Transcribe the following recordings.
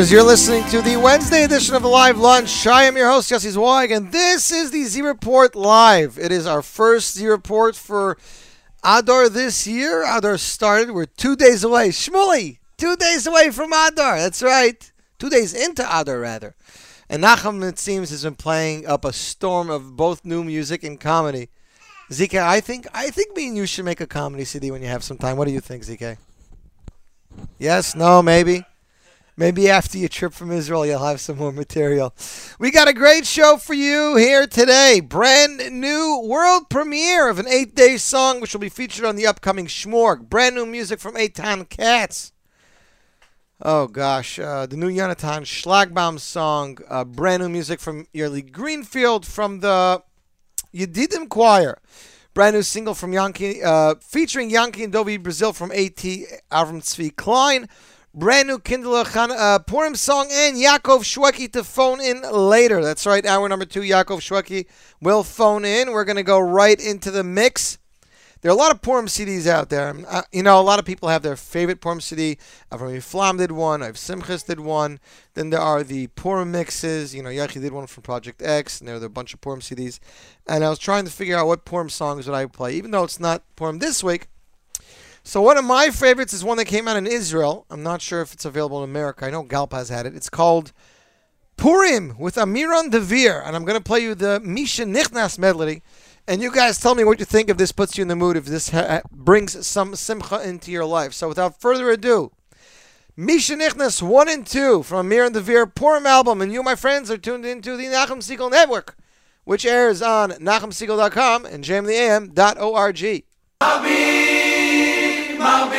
listeners. You're listening to the Wednesday edition of Live Lunch. I am your host, Jesse Zweig, and this is the Z Report Live. It is our first Z Report for Adar this year. Adar started. We're two days away. Shmuley, two days away from Adar. That's right. Two days into Adar, rather. And Nachum, it seems, has been playing up a storm of both new music and comedy. ZK, I think I think me and you should make a comedy CD when you have some time. What do you think, ZK? Yes, no, maybe. Maybe after your trip from Israel, you'll have some more material. We got a great show for you here today. Brand new world premiere of an eight day song, which will be featured on the upcoming Schmorg. Brand new music from Eitan Katz. Oh gosh, uh, the new Jonathan Shlagbaum song. Uh, brand new music from Yearly Greenfield from the Yedidim Choir. Brand new single from Yankee, uh, featuring Yankee and Dovi Brazil from AT Avram Tzvi Klein. Brand new Kindle uh, Purim song and Yaakov Shweki to phone in later. That's right, hour number two, Yaakov Shweki will phone in. We're going to go right into the mix. There are a lot of Purim CDs out there. Uh, you know, a lot of people have their favorite Purim CD. Avram Flam did one. I've Simchas did one. Then there are the Purim mixes. You know, Yachi did one from Project X, and there are a bunch of Purim CDs. And I was trying to figure out what Purim songs would I play, even though it's not Purim this week. So one of my favorites is one that came out in Israel. I'm not sure if it's available in America. I know Galpaz had it. It's called Purim with Amiran Dvir, and I'm going to play you the Misha Nichnas medley. And you guys tell me what you think if this puts you in the mood, if this ha- brings some simcha into your life. So without further ado, Misha Nichnas 1 and 2 from Amiran Dvir Purim album. And you, my friends, are tuned into the Nachum Segal Network, which airs on NachumSegal.com and jmintheam.org. Thank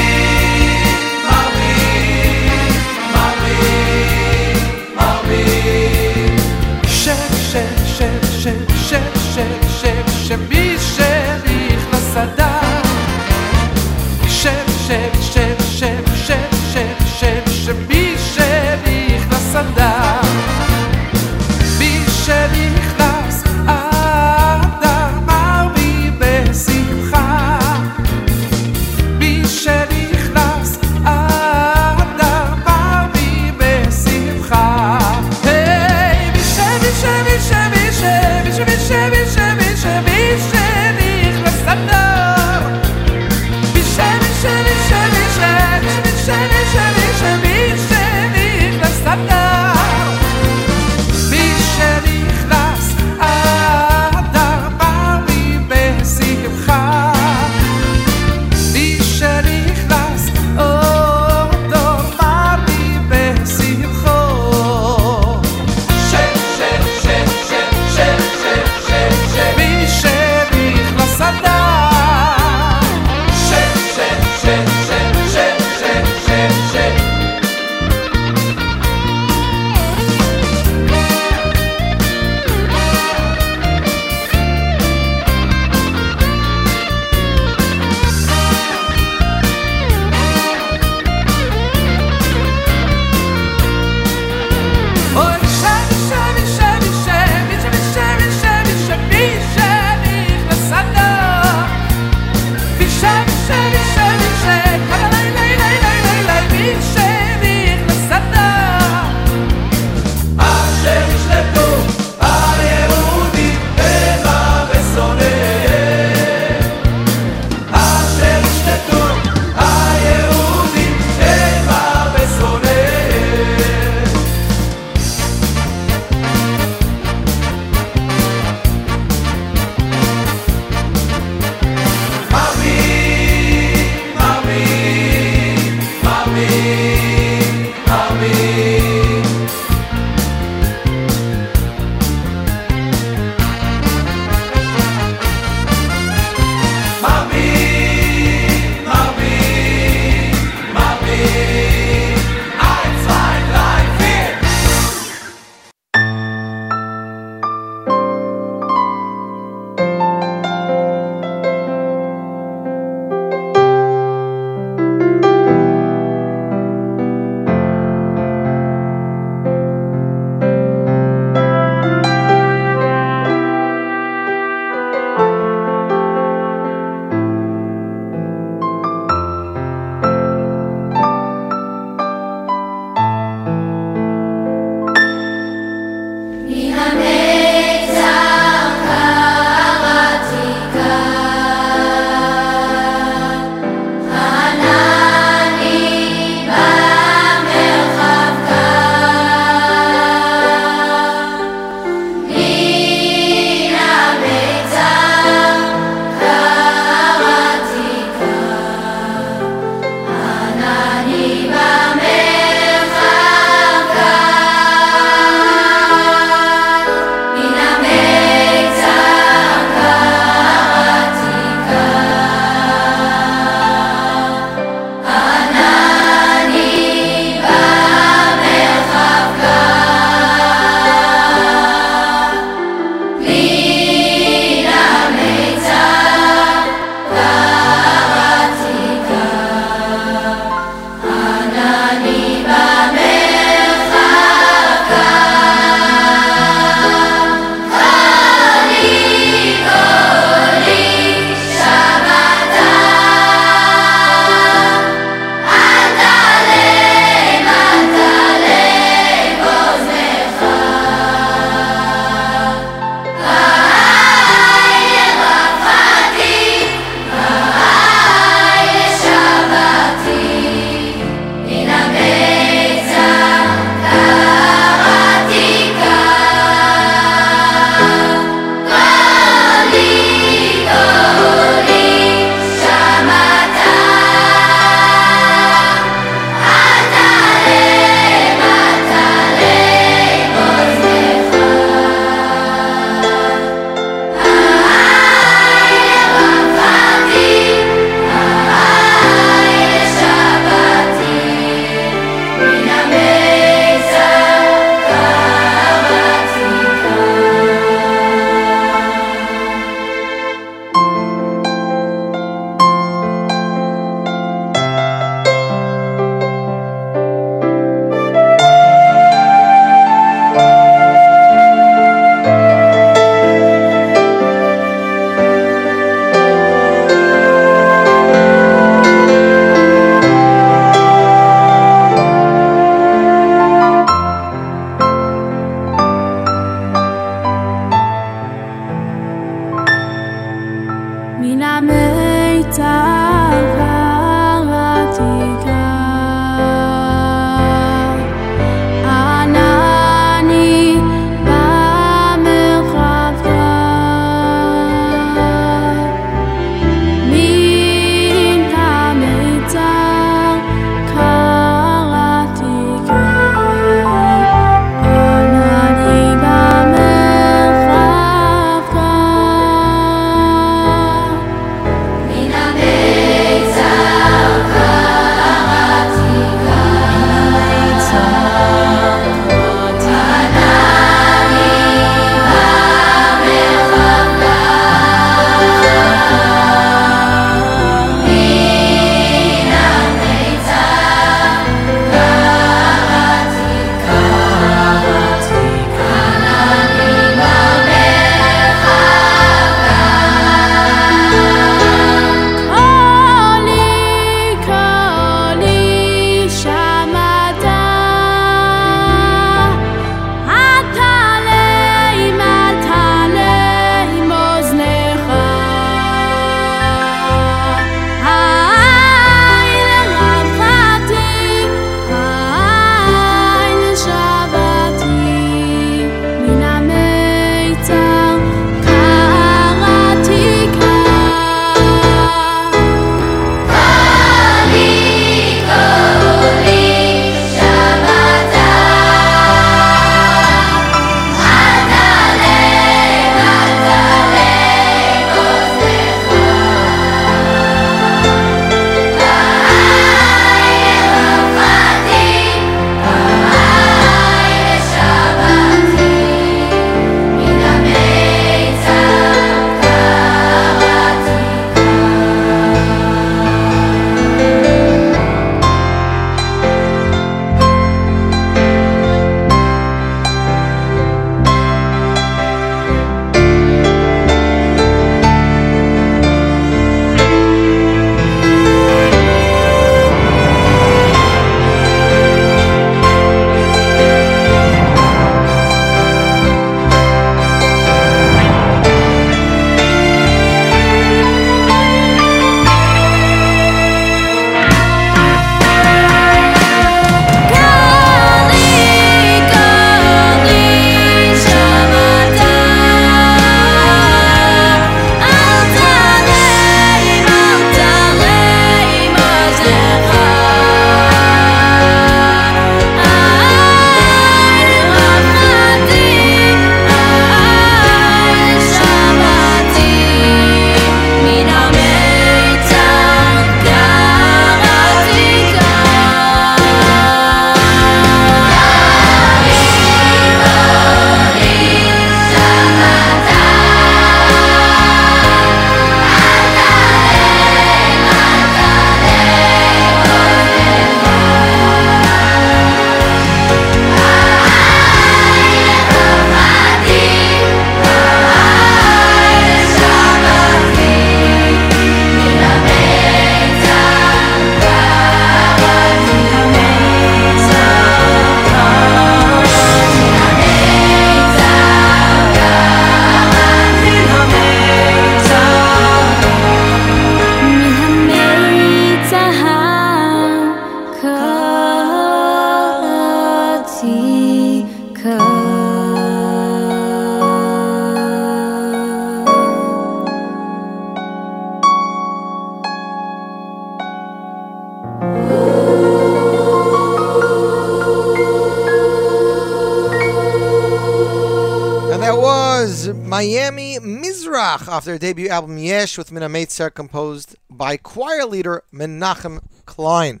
off their debut album Yesh with Mina Meitzer, composed by choir leader Menachem Klein.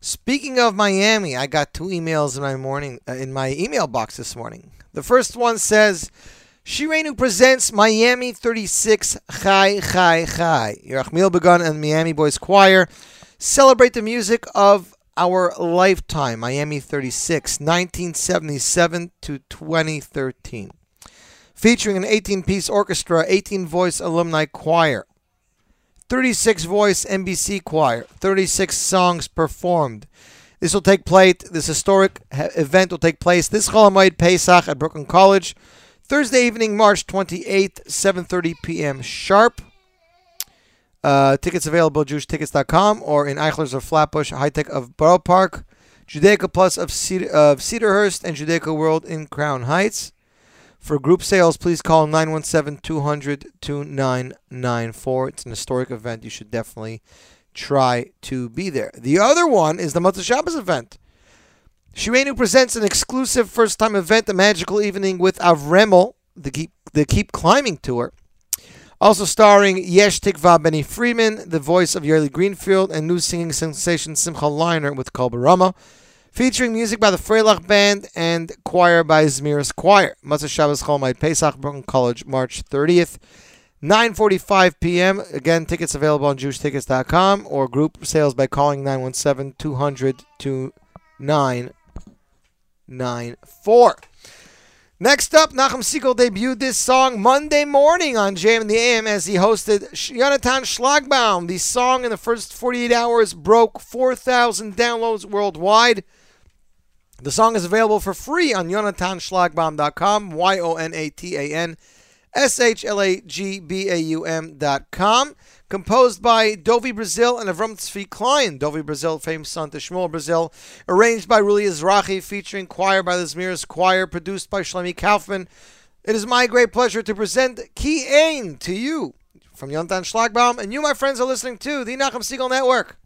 Speaking of Miami, I got two emails in my morning uh, in my email box this morning. The first one says, Shirenu presents Miami 36 Chai Chai Chai. Yerachmiel Begun and Miami Boys Choir celebrate the music of our lifetime, Miami 36, 1977 to 2013. Featuring an 18 piece orchestra, 18 voice alumni choir, 36 voice MBC choir, 36 songs performed. This will take place, this historic event will take place this Chol Hamoed Pesach at Brooklyn College, Thursday evening, March 28th, 7.30 p.m. sharp. Uh, tickets available jewishtickets.com or in Eichler's of Flatbush, High Tech of Borough Park, Judaica Plus of, Cedar, of Cedarhurst, and Judaica World in Crown Heights. For group sales, please call 917 200 2994. It's an historic event. You should definitely try to be there. The other one is the Motzei Shabbos event. Shirenu presents an exclusive first time event, a magical evening with Avremel, the Keep, the Keep Climbing Tour. Also starring Yesh Tikva Benny Friedman, the voice of Yerli Greenfield, and new singing sensation Simcha Leiner with Kol Barama. Featuring music by the Freilach Band and choir by Zmiris Choir. Motzei Shabbos Chol Hamoed Pesach, Brooklyn College, March 30th. 9.45 p.m. Again, tickets available on jewishtickets.com or group sales by calling 917 200 2994. Next up, Nachum Segal debuted this song Monday morning on JM in the AM as he hosted Jonathan Shlagbaum. The song in the first 48 hours broke 4,000 downloads worldwide. The song is available for free on yonatanshlagbaum.com, Y O N A T A N S H L A G B A U M.com. Composed by Dovi Brazil and Avram Tzvi Klein. Dovi Brazil, famous son to Shmuel Brazil. Arranged by Ruli Izrahi, featuring choir by the Zmiris Choir, produced by Shlomi Kaufman. It is my great pleasure to present Ki Ein to you from Yonatan Shlagbaum. And you, my friends, are listening to the Nachum Segal Network.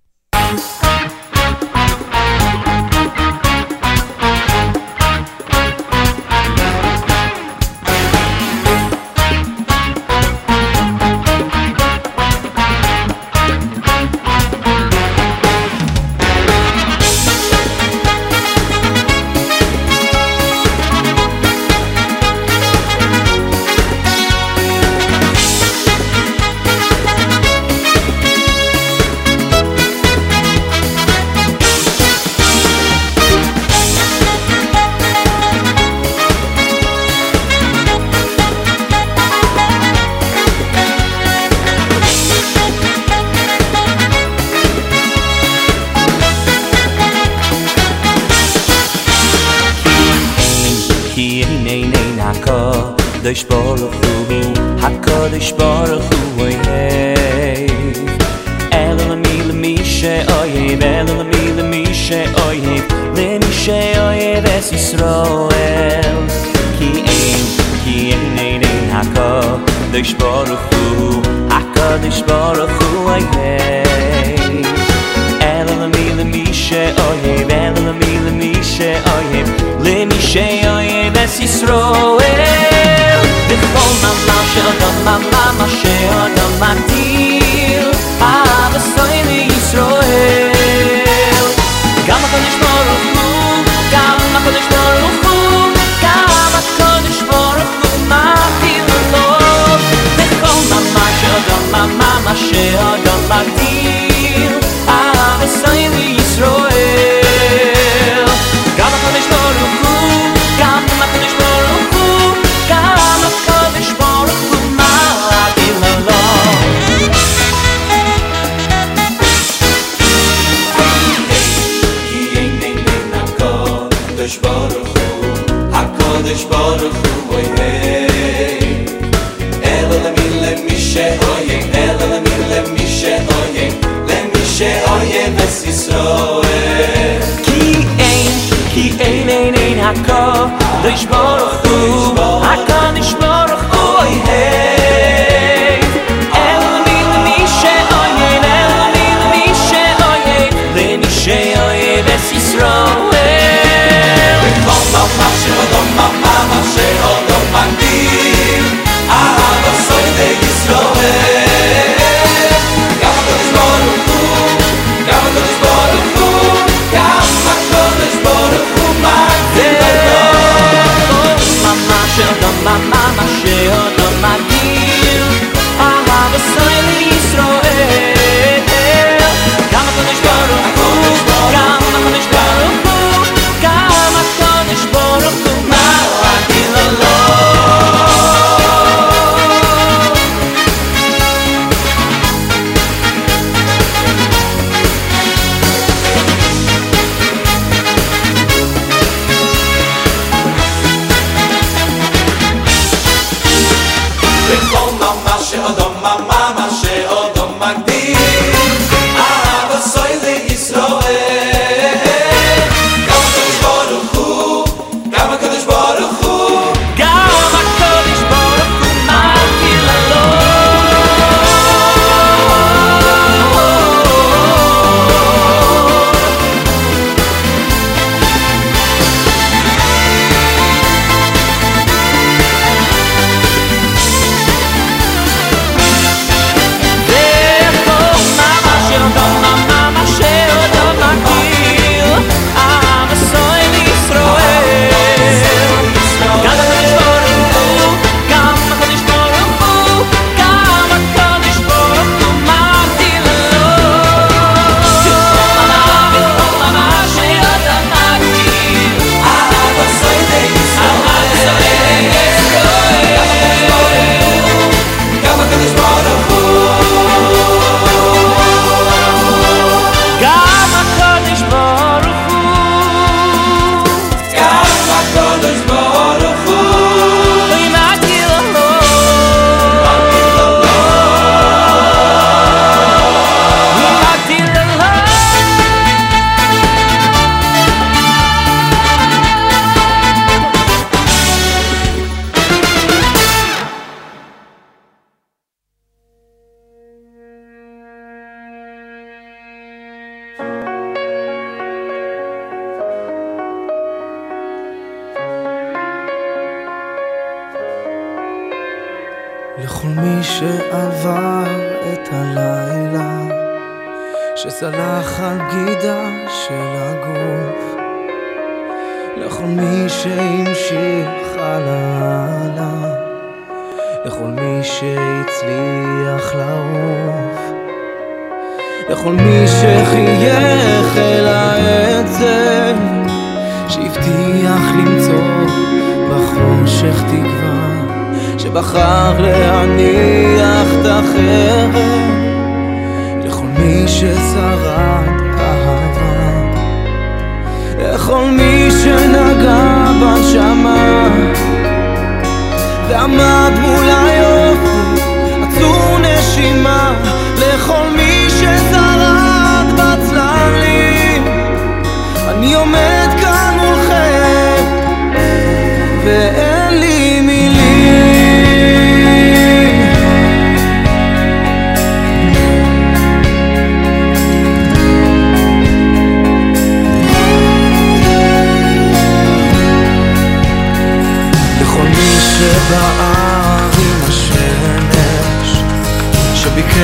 כי הנה הנה הקודש ברוך הוא, הקודש ברוך הוא אוהב. אל למי למי שאוהב, אל למי למי שאוהב, למי שאוהב את ישראל. כי אין, כי הנה הנה הקודש ברוך הוא, הקודש ברוך הוא אוהב. למי שאוהב, אלא למי למי שאוהב, למי שאוהב את ישראל. בכל מאמר שאדם מאמר שאדם מגדיר, אהב עשוי לישראל. גם הקודש ברוך הוא, גם הקודש ברוך הכל, ריש ברוך הוא, הכל נשמע שסלח על בגידה של הגוף, לכל מי שהמשיך הלאה, לכל מי שהצליח לעוף, לכל מי שחייך אל העצב, שהבטיח למצוא בחושך תקווה. שבחר להניח את החרב ששרד אהבה לכל מי שנגע בנשמה. ועמד מול היופי עצור נשימה. לכל מי ששרד בצללים. אני עומד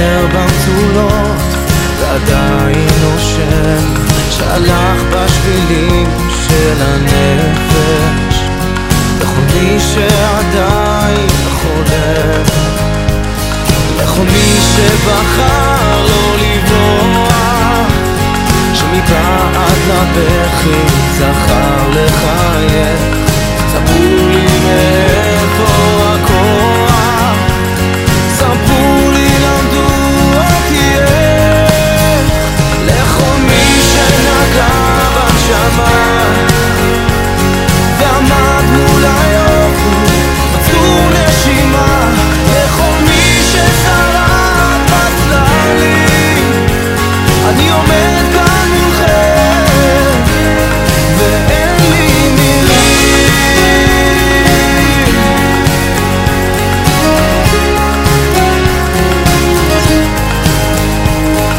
שביקר במצולות ועדיין נושם שהלך בשבילים של הנפש. לכל מי שעדיין חולם לכל מי שבחר לא לברוח. שמבעד לבכי זכר לחייך ספרו לי מאיפה הכוח. ספרו בנשמה ועמד מול היופי עצור נשימה לכל מי ששרד בצללים אני עומד כאן מולכם ואין לי מילים.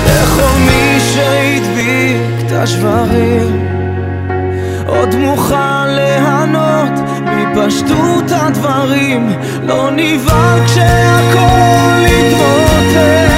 לכל מי שהדביק את השברים עוד מוכן ליהנות מפשטות הדברים. לא נבהל כשהכל יתמוטט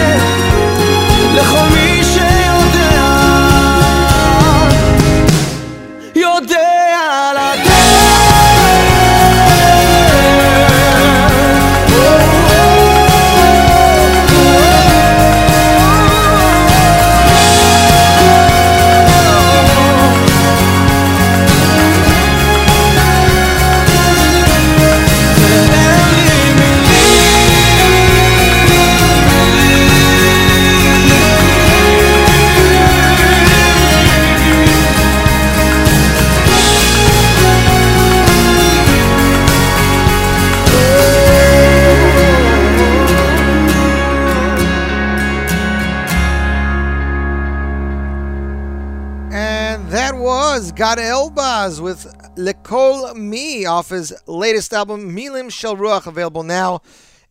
Lekol Me off his latest album, Milim Shel Ruach, available now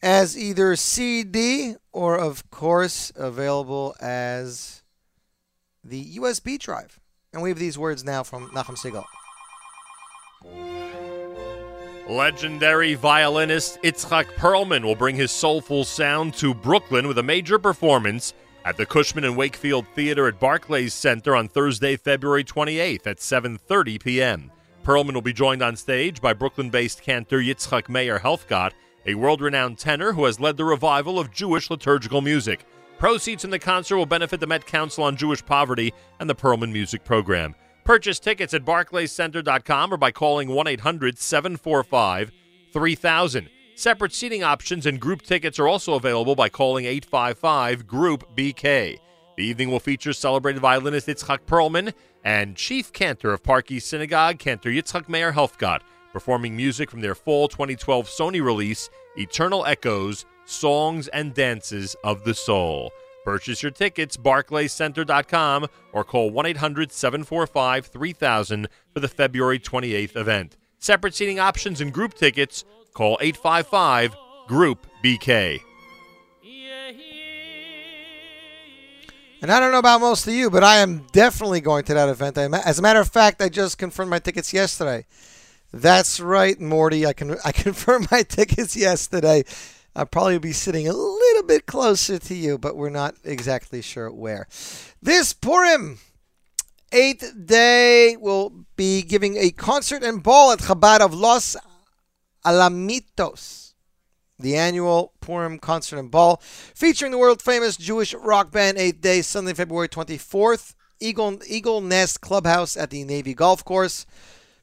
as either CD or, of course, available as the USB drive. And we have these words now from Nachum Segal. Legendary violinist Itzhak Perlman will bring his soulful sound to Brooklyn with a major performance at the Cushman and Wakefield Theater at Barclays Center on Thursday, February 28th at 7:30 p.m. Perlman will be joined on stage by Brooklyn-based cantor Yitzchak Meir Helfgott, a world-renowned tenor who has led the revival of Jewish liturgical music. Proceeds from the concert will benefit the Met Council on Jewish Poverty and the Perlman Music Program. Purchase tickets at barclayscenter.com or by calling 1-800-745-3000. Separate seating options and group tickets are also available by calling 855 Group BK. The evening will feature celebrated violinist Yitzchak Perlman and chief cantor of Park East Synagogue, Cantor Yitzchak Meir Helfgott, performing music from their fall 2012 Sony release, Eternal Echoes Songs and Dances of the Soul. Purchase your tickets, barclayscenter.com, or call 1 800 745 3000 for the February 28th event. Separate seating options and group tickets, call 855 Group BK. And I don't know about most of you, but I am definitely going to that event. As a matter of fact, I just confirmed my tickets yesterday. That's right, Morty. I can I confirmed my tickets yesterday. I'll probably be sitting a little bit closer to you, but we're not exactly sure where. This Purim, eighth day, will be giving a concert and ball at Chabad of Los Alamitos, the annual Purim concert and ball, featuring the world famous Jewish rock band, eighth day, Sunday, February 24th, Eagle, Eagle Nest Clubhouse at the Navy Golf Course,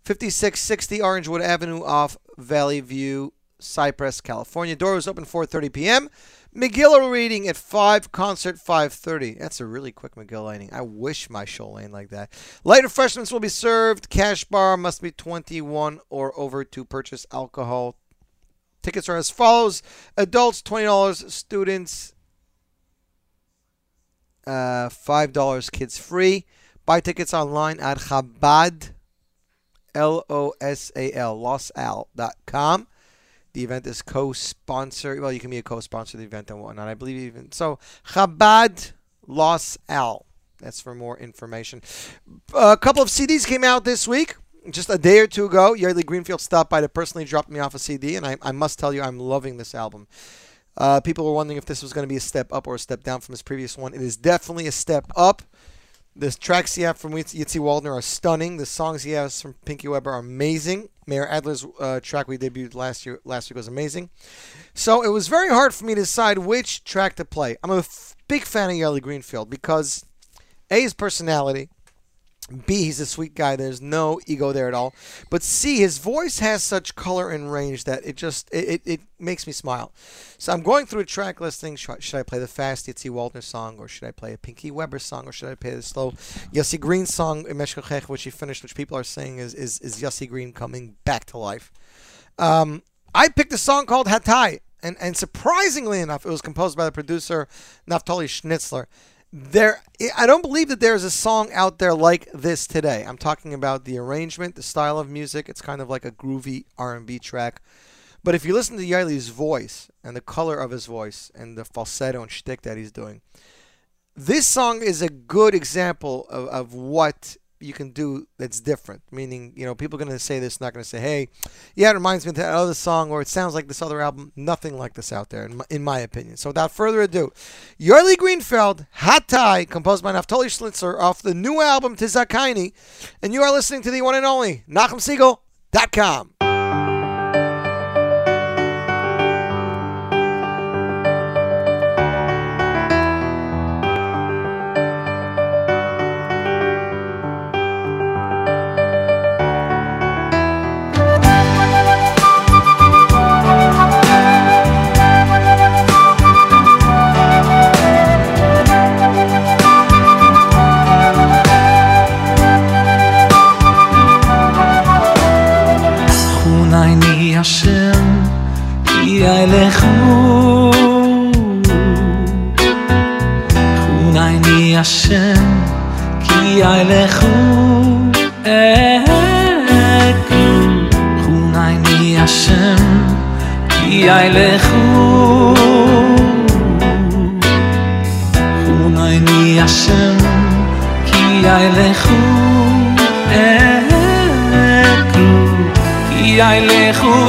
5660 Orangewood Avenue off Valley View, Cypress, California. Doors open 4:30 p.m. Megillah reading at 5, concert 5.30. That's a really quick Megillah lighting. I wish my show lane like that. Light refreshments will be served. Cash bar must be 21 or over to purchase alcohol. Tickets are as follows. Adults, $20. Students, uh, $5. Kids free. Buy tickets online at Chabad, L-O-S-A-L, losal.com. The event is co-sponsored. Well, you can be a co-sponsor of the event and whatnot. I believe even so. Chabad Los Al. That's for more information. A couple of CDs came out this week. Just a day or two ago, Yoely Greenfeld stopped by to personally drop me off a CD, and I, I must tell you, I'm loving this album. Uh, people were wondering if this was going to be a step up or a step down from his previous one. It is definitely a step up. The tracks he has from Yitzi Waldner are stunning. The songs he has from Pinky Weber are amazing. Meir Adler's uh, track we debuted last year last week was amazing. So it was very hard for me to decide which track to play. I'm a f- big fan of Yoely Greenfeld because A, his personality. B, he's a sweet guy. There's no ego there at all. But C, his voice has such color and range that it just it, it, it makes me smile. So I'm going through a track listing. Should, I play the fast Yitzi Waldner song, or should I play a Pinky Weber song, or should I play the slow Yossi Green song, Meshkachech, which he finished, which people are saying is is, is Yossi Green coming back to life. Um, I picked a song called Hatai, and and surprisingly enough, it was composed by the producer Naftali Schnitzler there I don't believe that there's a song out there like this today. I'm talking about the arrangement, the style of music. It's kind of like a groovy R&B track. But if you listen to Yoely's voice and the color of his voice and the falsetto and shtick that he's doing, this song is a good example of, of what you can do that's different. Meaning, you know, people are going to say this, not going to say, hey, yeah, it reminds me of that other song or it sounds like this other album. Nothing like this out there, in my, in my opinion. So without further ado, Yoely Greenfeld, Hot Hatai, composed by Naftali Schnitzler off the new album Tizakaini. And you are listening to the one and only NachumSegal.com. השם, כי אילכו. חונייני השם, כי אילכו. אקו. חונייני השם, כי אילכו. חונייני השם, כי אילכו. ein lechu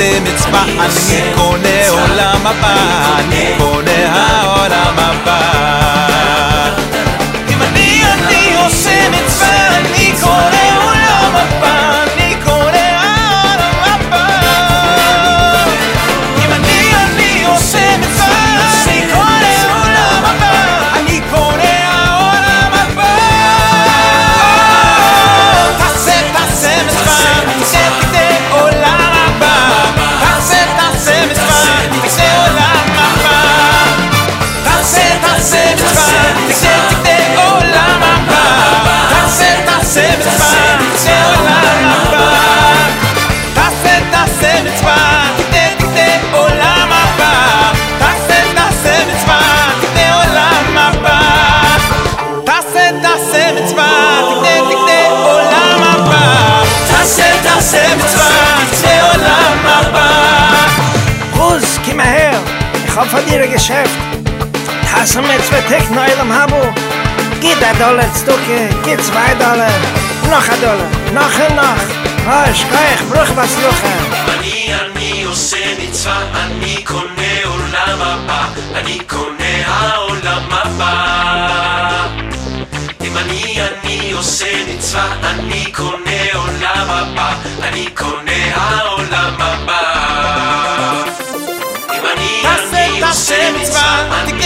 עושה מצווה, אני קונה עולם הבא, אני קונה העולם הבא. Von ein Geschäft. Du mir zwei Tick neu im Habo? Gib ein Dollar Stücke, gib zwei Dollar. Noch ein Dollar, noch und noch. Oh, ich kann ich, bruch was luchen. אני אני עושה מצווה, אני קונה עולם הבא, אני קונה העולם הבא. אם אני אני עושה מצווה, אני קונה עולם הבא, אני קונה העולם mitzvah.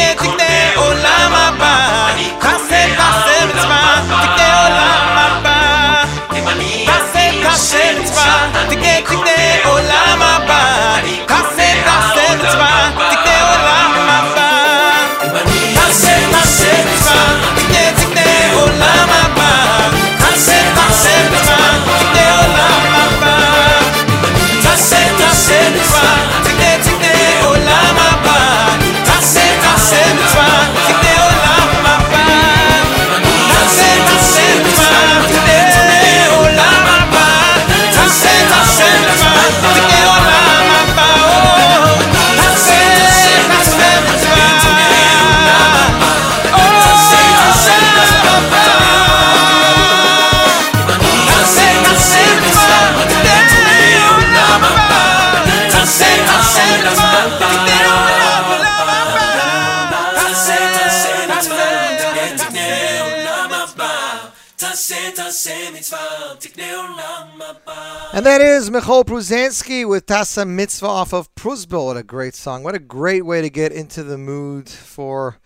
And that is Michoel Pruzansky with Tasa Mitzvah off of Pruzbil. What a great song. What a great way to get into the mood for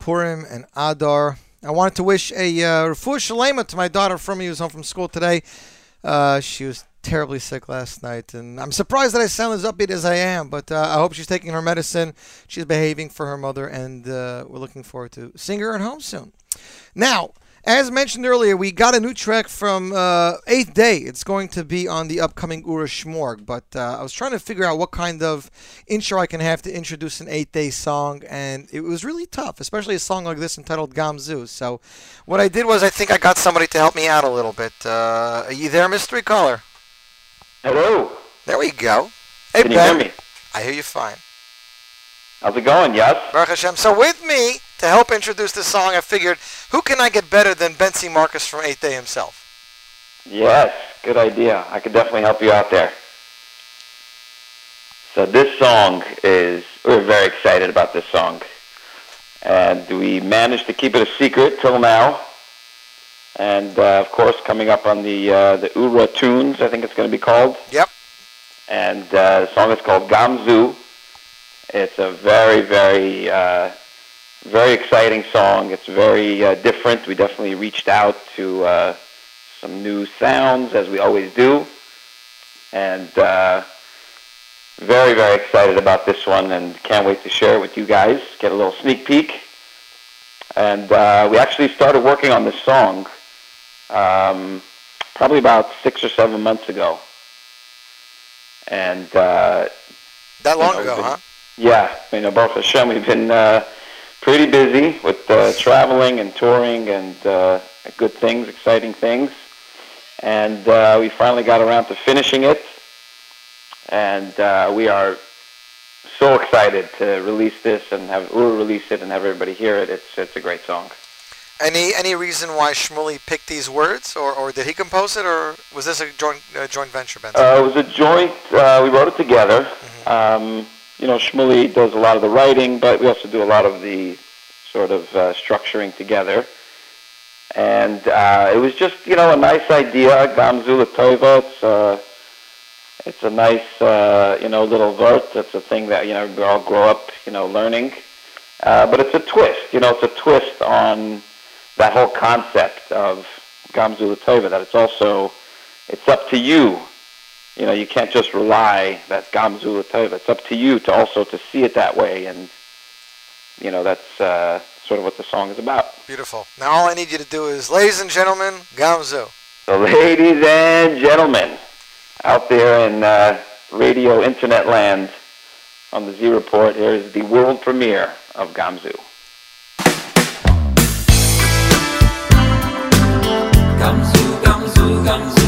Purim and Adar. I wanted to wish a uh, refuah to my daughter from me who's home from school today. Uh, she was terribly sick last night, and I'm surprised that I sound as upbeat as I am, but uh, I hope she's taking her medicine. She's behaving for her mother, and uh, we're looking forward to seeing her at home soon. Now, as mentioned earlier, we got a new track from uh, Eighth Day. It's going to be on the upcoming Oorah Shmorg, but uh, I was trying to figure out what kind of intro I can have to introduce an Eighth Day song, and it was really tough, especially a song like this entitled Gamzu. So, what I did was I think I got somebody to help me out a little bit. Uh, are you there, mystery caller? Hello. There we go. Hey, Can you Ben. hear me? I hear you fine. How's it going? Yes. Baruch Hashem. So with me to help introduce this song, I figured, who can I get better than Bentzi Marcus from Eighth Day himself? Yes. Good idea. I could definitely help you out there. So this song is we're very excited about this song, and we managed to keep it a secret till now. And uh, of course, coming up on the uh, the Oorah tunes, I think it's going to be called. Yep. And uh, the song is called Gamzu. It's a very, very, uh, very exciting song. It's very uh, different. We definitely reached out to uh, some new sounds, as we always do, and uh, very, very excited about this one, and can't wait to share it with you guys. Get a little sneak peek. And uh, we actually started working on this song um, probably about six or seven months ago. And uh, That long know, ago, been- huh? yeah, you know, Baruch Hashem, we've been uh, pretty busy with uh, traveling and touring and uh, good things, exciting things. And uh, we finally got around to finishing it. And uh, we are so excited to release this and have Ur release it and have everybody hear it. It's it's a great song. Any any reason why Shmuley picked these words, or, or did he compose it, or was this a joint uh, joint venture, Benson? Uh, it was a joint. Uh, we wrote it together. Um, you know, Shmuley does a lot of the writing, but we also do a lot of the sort of uh, structuring together. And uh, it was just, you know, a nice idea. Gamzu Tova. It's uh, it's a nice, uh, you know, little vert. It's a thing that you know we all grow up, you know, learning. Uh, but it's a twist. You know, it's a twist on that whole concept of Gamzu Tova. That it's also it's up to you you know, you can't just rely that Gamzu Tova. It's up to you to also to see it that way, and you know that's uh, sort of what the song is about. Beautiful. Now all I need you to do is, ladies and gentlemen, Gamzu. So, ladies and gentlemen, out there in uh, radio internet land on the Z Report, here is the world premiere of Gamzu. Gamzu, Gamzu, Gamzu, Gamzu.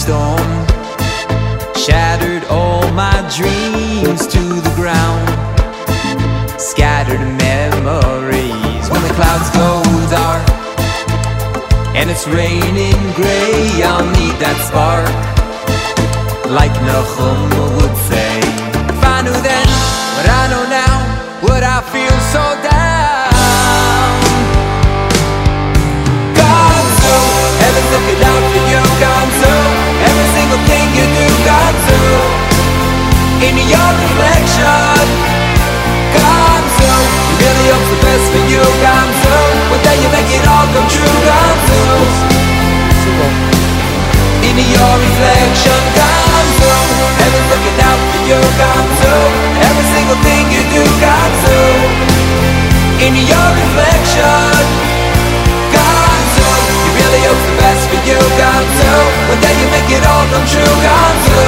Storm shattered all my dreams to the ground, scattered memories. When the clouds go dark and it's raining gray, I'll need that spark like Nahum would say. If I knew then what I know now, would I feel so down? Gamzu, heaven's looking out for you, Gamzu. Every single thing you do, Gamzu. In your reflection, really hope the best for you, Gamzu. One day you make it all come true, Gamzu. In your reflection, Gamzu Heaven's looking out for you, Gamzu Every single thing you do, Gamzu In your reflection, Gamzu You really hope the best for you, Gamzu One day you make it all come true, Gamzu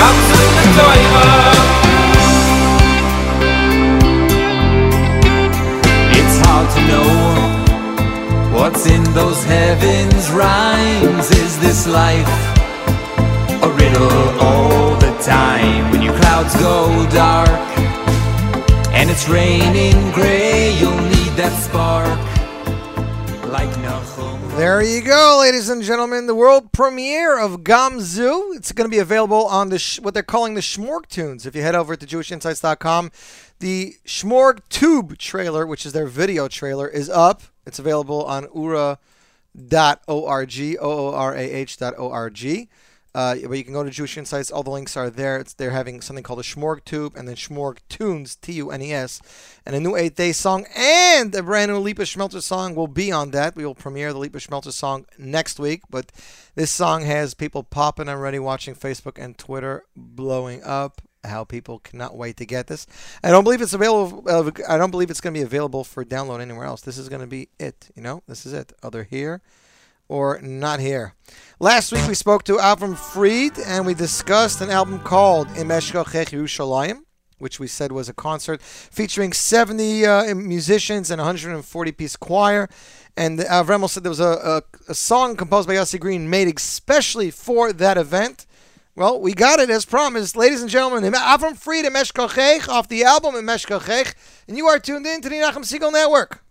Gamzu the Toiva What's in those heavens rhymes? Is this life a riddle all the time? When your clouds go dark and it's raining gray, you'll need that spark. There you go, ladies and gentlemen. The world premiere of Gamzu. It's going to be available on the sh- what they're calling the Schmorg tunes. If you head over to JewishInsights.com, the Schmorg Tube trailer, which is their video trailer, is up. It's available on oorah.org, O-O-R-A-H dot O-R-G. Uh, but you can go to Jewish Insights. All the links are there. It's, they're having something called a Schmorg Tube and then Schmorg Tunes, T-U-N-E-S, and a new Eighth Day song and a brand new Lipa Schmeltzer song will be on that. We will premiere the Lipa Schmeltzer song next week, but this song has people popping already watching Facebook and Twitter blowing up. How people cannot wait to get this. I don't believe it's available. Uh, I don't believe it's going to be available for download anywhere else. This is going to be it. You know, this is it. Other here or not here. Last week we spoke to Avram Fried and we discussed an album called Imesh Kochech Yerushalayim, which we said was a concert featuring 70 uh, musicians and 140 piece choir. And Avram said there was a, a, a song composed by Yossi Green made especially for that event. Well, we got it as promised. Ladies and gentlemen, Avram Fried Mesh off the album Imesh Kochech. And you are tuned in to the Nachum Segal Network.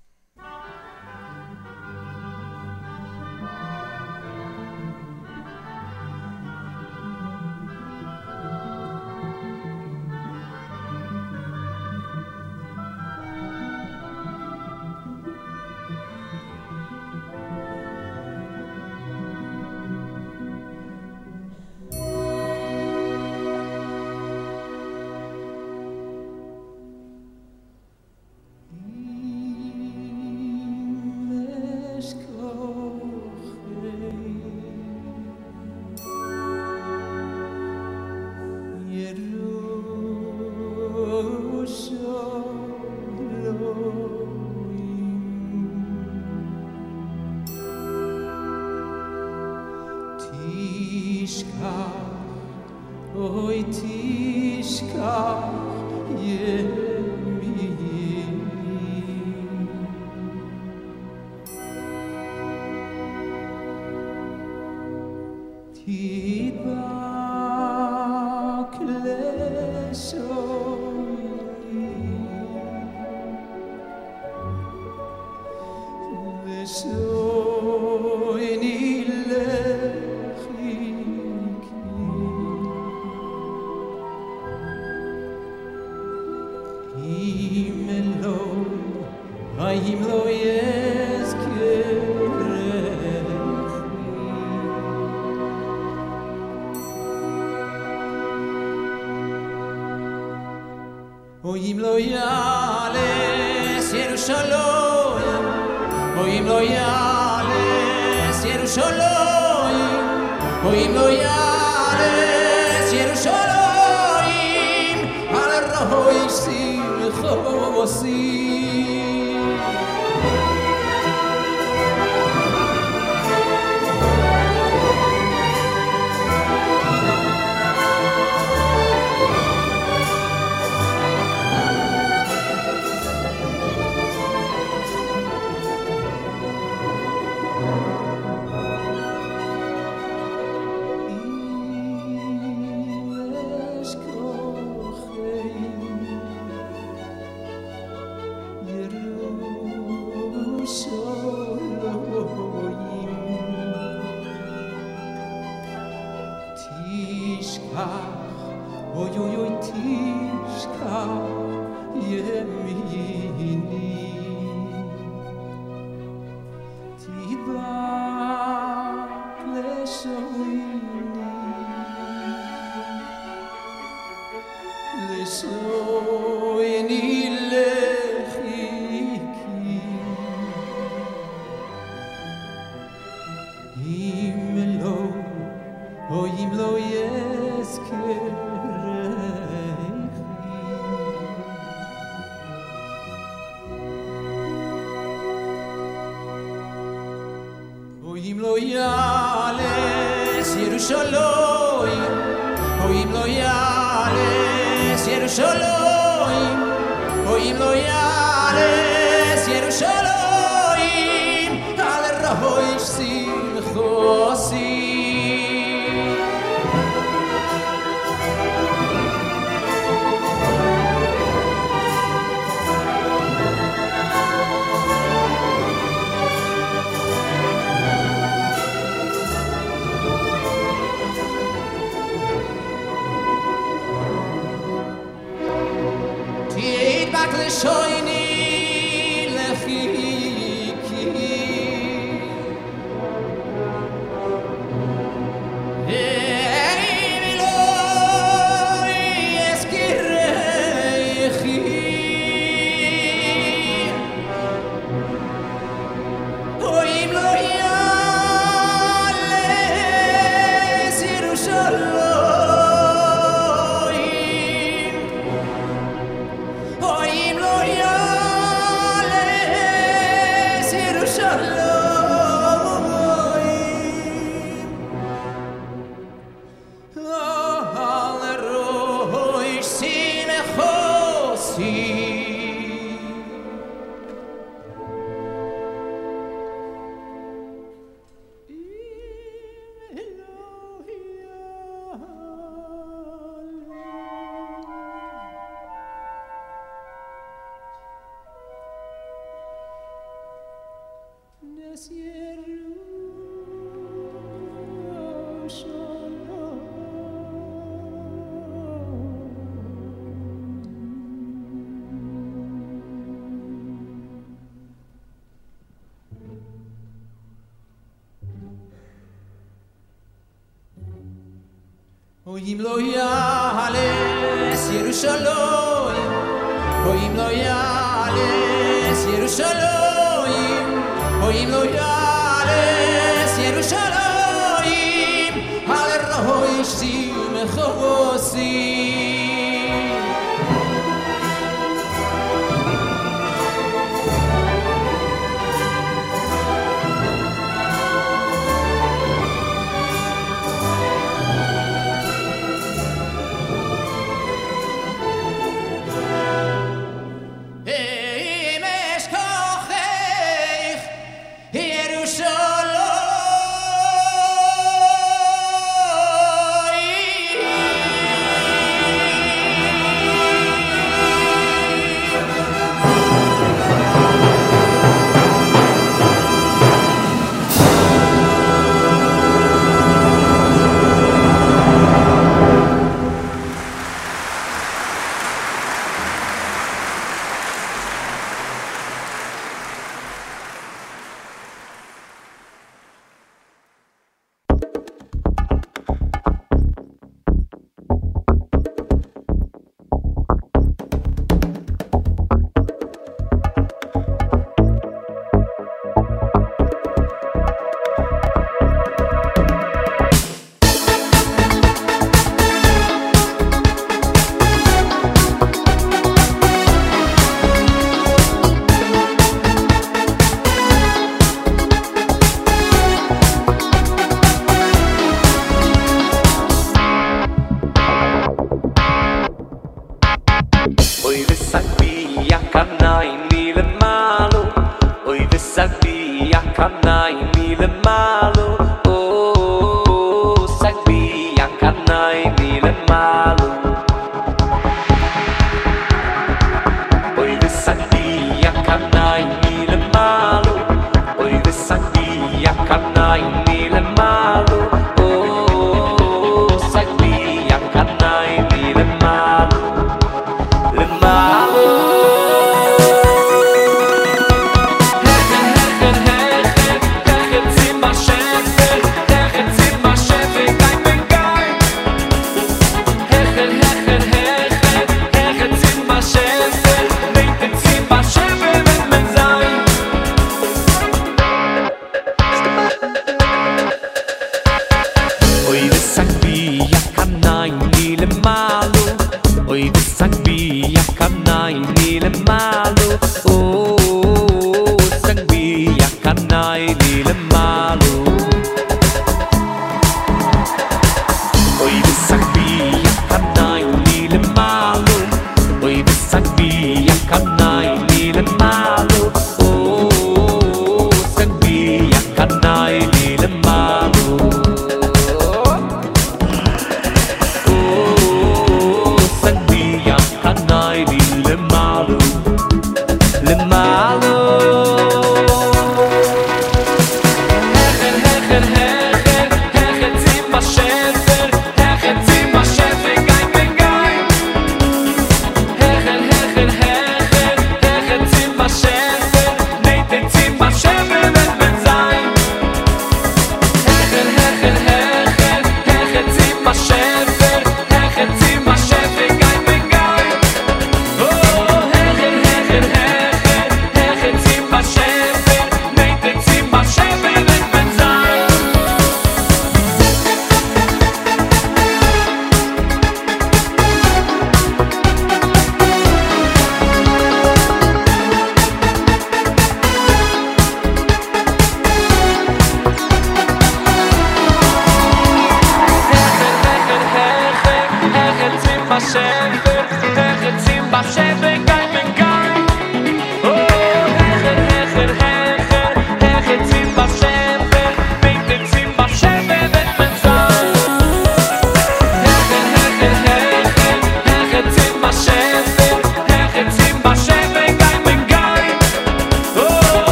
so lonely. Listen.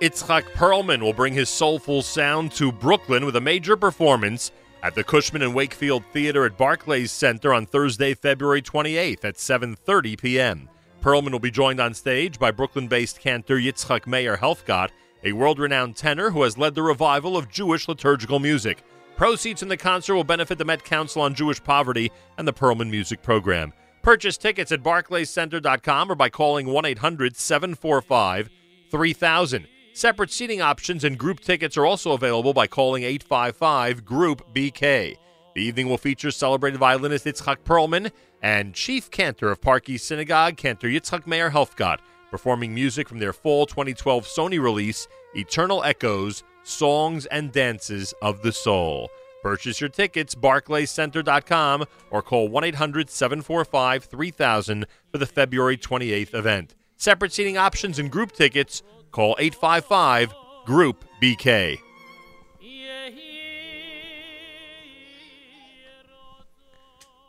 Itzhak Perlman will bring his soulful sound to Brooklyn with a major performance at the Cushman and Wakefield Theater at Barclays Center on Thursday, February 28th at 7:30 p.m. Perlman will be joined on stage by Brooklyn-based cantor Yitzhak Meir Helfgott, a world-renowned tenor who has led the revival of Jewish liturgical music. Proceeds from the concert will benefit the Met Council on Jewish Poverty and the Perlman Music Program. Purchase tickets at barclayscenter.com or by calling 1-800-745-3000. Separate seating options and group tickets are also available by calling 855 Group BK. The evening will feature celebrated violinist Yitzhak Perlman and chief cantor of Park East Synagogue, Cantor Yitzhak Meir Helfgott, performing music from their fall 2012 Sony release, Eternal Echoes, Songs and Dances of the Soul. Purchase your tickets, barclayscenter.com, or call 1-800-745-3000 for the February 28th event. Separate seating options and group tickets, call 855 Group BK.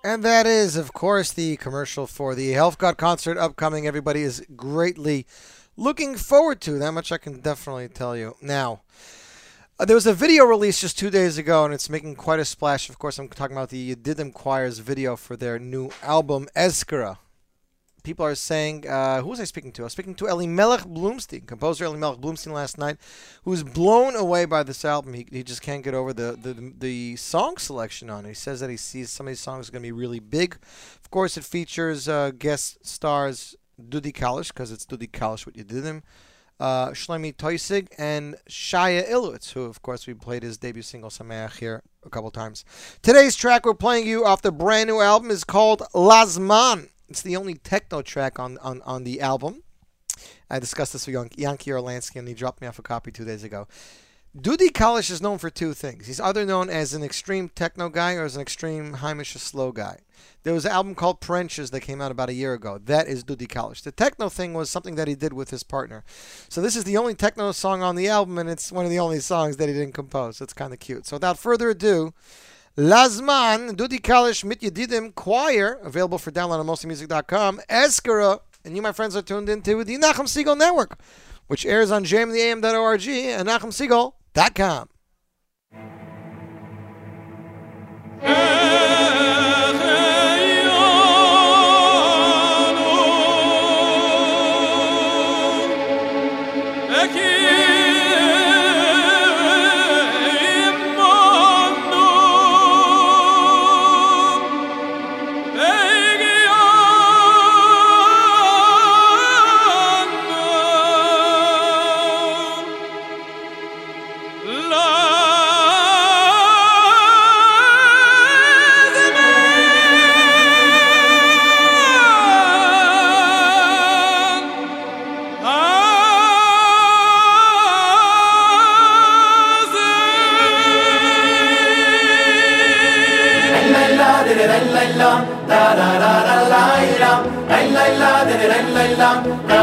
And that is, of course, the commercial for the Helfgott concert upcoming. Everybody is greatly looking forward to. That much I can definitely tell you. Now, uh, there was a video released just two days ago, and it's making quite a splash. Of course, I'm talking about the Yedidim Choir's video for their new album, Ezkara. People are saying, uh, who was I speaking to? I was speaking to Elimelech Bloomstein, composer Elimelech Bloomstein last night, who's blown away by this album. He, he just can't get over the, the the song selection on it. He says that he sees some of these songs are going to be really big. Of course, it features uh, guest stars Dudi Kalish, because it's Dudi Kalish with Yedidim. Uh, Shlomi Toisig and Shaya Ilowitz, who of course we played his debut single Sameach here a couple times. Today's track we're playing you off the brand new album is called Lazman. It's the only techno track on, on, on the album. I discussed this with Yan- Yankee Orlansky and he dropped me off a copy two days ago. Dudi Kalish is known for two things. He's either known as an extreme techno guy or as an extreme Heimish slow guy. There was an album called Parenches that came out about a year ago. That is Dudi Kalish. The techno thing was something that he did with his partner. So this is the only techno song on the album, and it's one of the only songs that he didn't compose. It's kind of cute. So without further ado, Lazman, Dudi Kalish, Mit Yedidim, Choir, available for download on mostlymusic.com. Ezkara, and you, my friends, are tuned into the Nachum Segal Network, which airs on jmintheam.org and nachumsegal.com. la, la.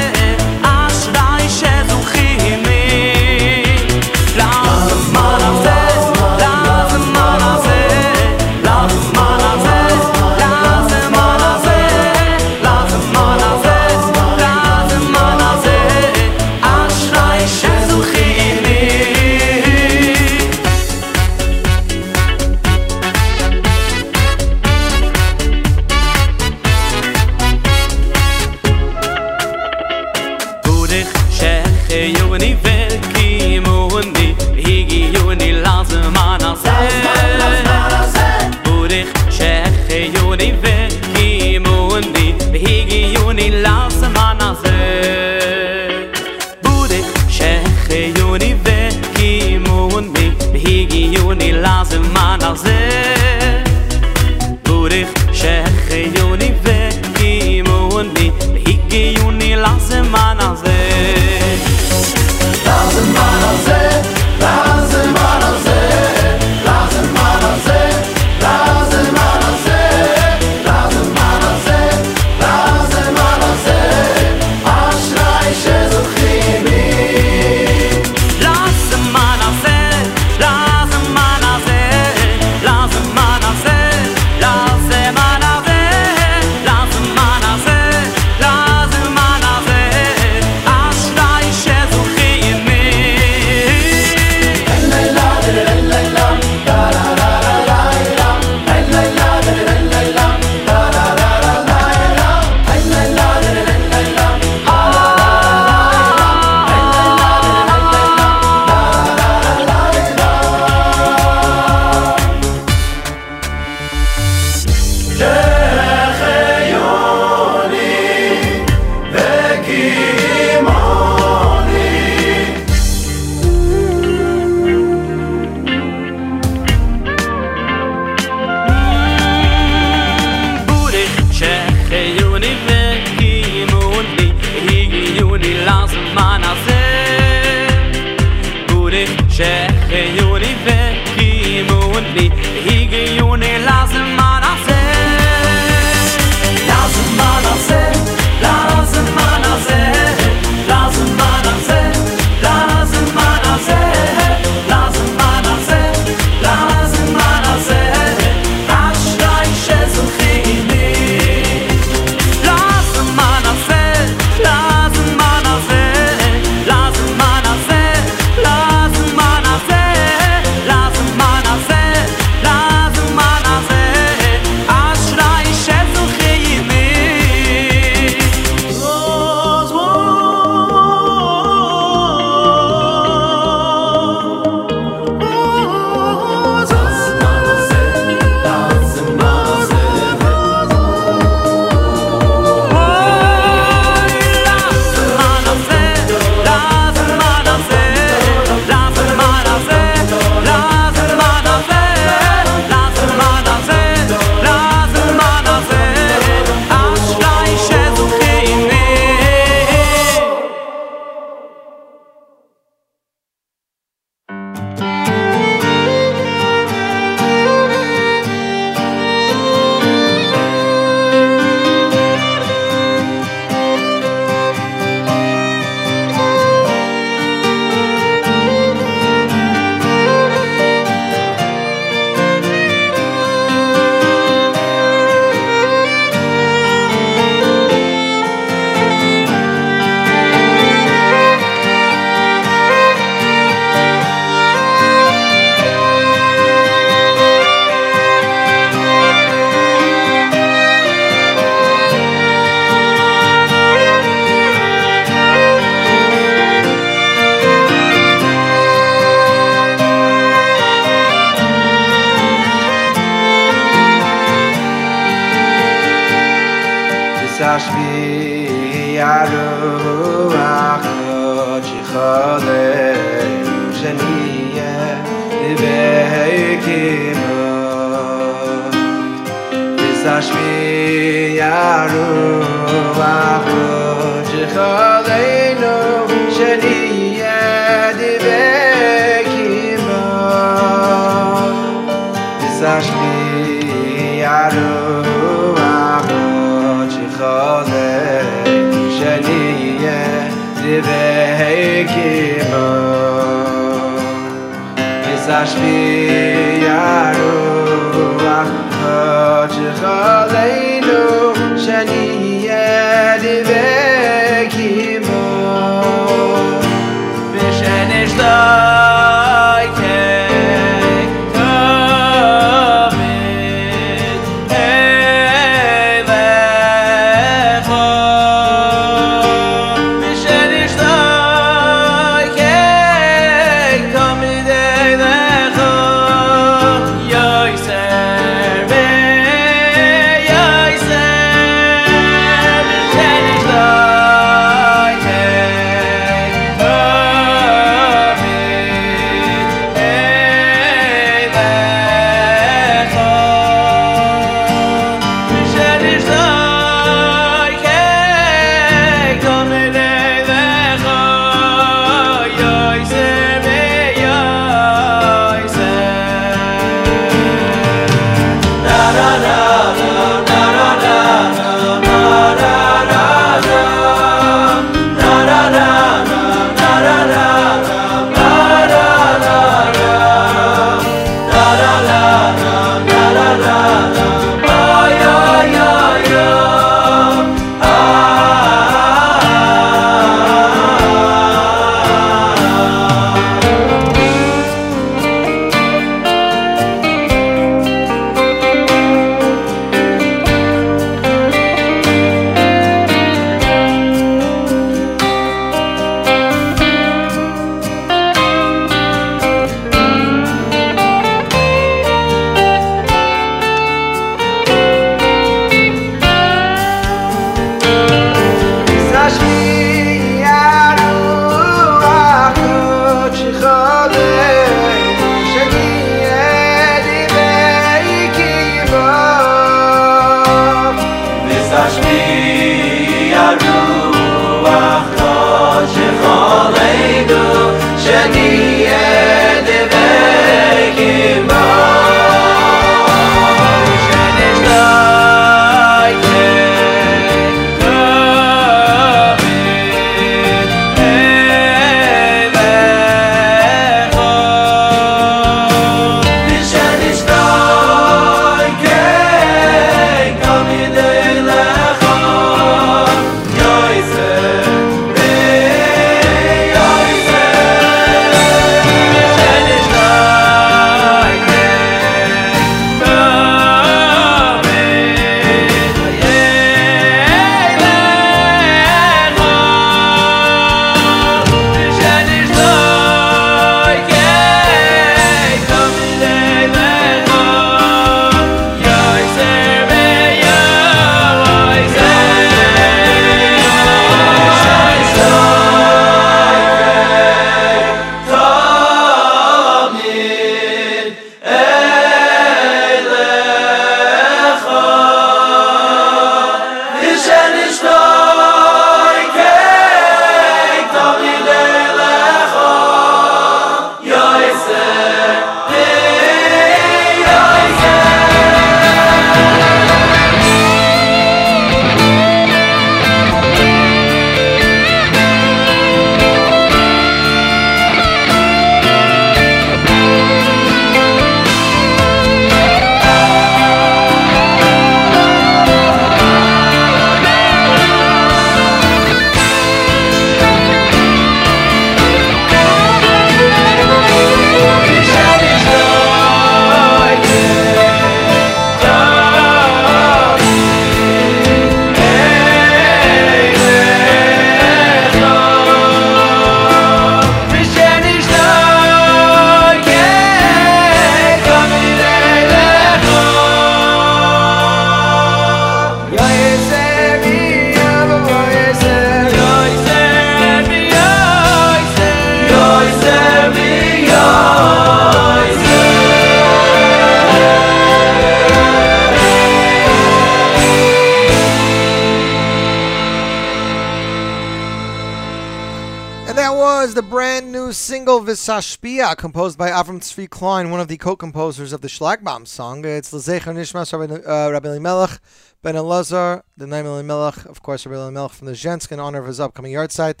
Visashpia, composed by Avram Tzvi Klein, one of the co-composers of the Shlagbaum song. It's Lezecher Nishmas Rabbi, uh, Rabbi Elimelech Ben Elazar, the name Elimelech, of course, Rabbi Elimelech from the Zhensk in honor of his upcoming yahrzeit.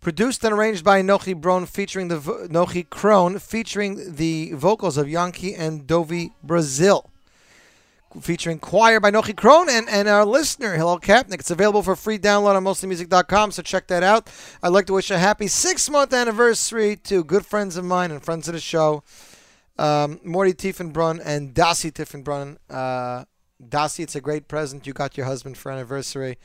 Produced and arranged by Nochi Bron, featuring the vo- Nochi Kron, featuring the vocals of Yankee and Dovi Brazil featuring choir by Nochi Kron and, and our listener, Hillel Kapnick. It's available for free download on mostlymusic.com, so check that out. I'd like to wish a happy six month anniversary to good friends of mine and friends of the show, um, Morty Tiefenbrunn and Dasi Tiefenbrunn. Uh, Dasi, it's a great present. You got your husband for anniversary.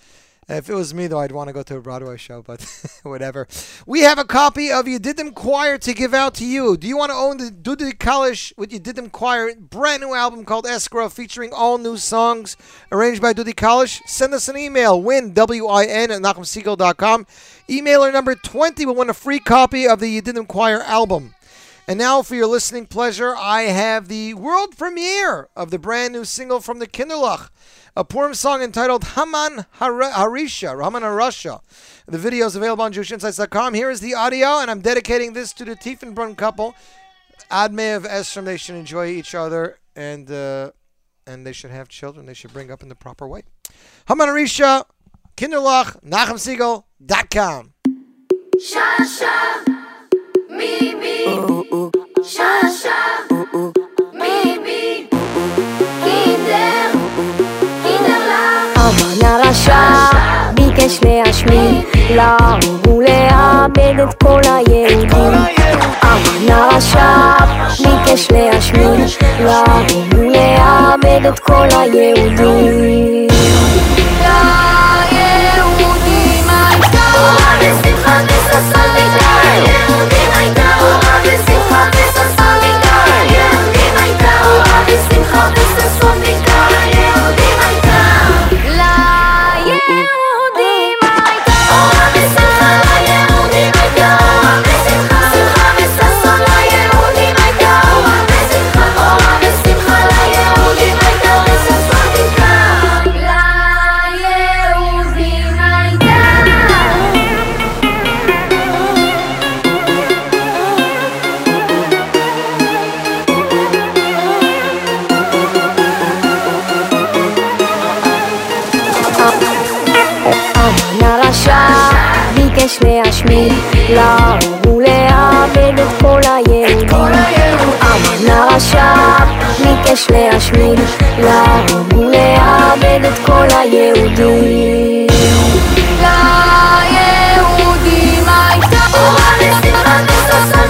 Uh, if it was me, though, I'd want to go to a Broadway show, but whatever. We have a copy of Yedidim Choir to give out to you. Do you want to own the Dudi Kalish with Yedidim Choir brand new album called Ezkara featuring all new songs arranged by Dudi Kalish? Send us an email, win, W-I-N, at NachumSegal.com. Emailer number 20 will win a free copy of the Yedidim Choir album. And now, for your listening pleasure, I have the world premiere of the brand new single from the Kinderlach, a Purim song entitled Haman Har- Harisha, Haman Harasha. The video is available on JewishInsights.com. Here is the audio, and I'm dedicating this to the Tiefenbrunn couple. Admev Esrim, they should enjoy each other, and uh, and they should have children. They should bring up in the proper way. Haman Harisha, Kinderlach, NachumSegal.com. Shasha, Mimi, ביקש להשמיד להרוג ולאבד את כל היהודים אמן הרשע ביקש להשמיד להרוג ולאבד את כל היהודים ליהודים הייתה Chodzę is tym, chodzę, co słowik i to, chodzę z להרוג ולאבד את כל היהודים אמן הרשע ביקש להשמיד. להרוג ולאבד את כל היהודים. ליהודים הייתה אורה ושמחה וששון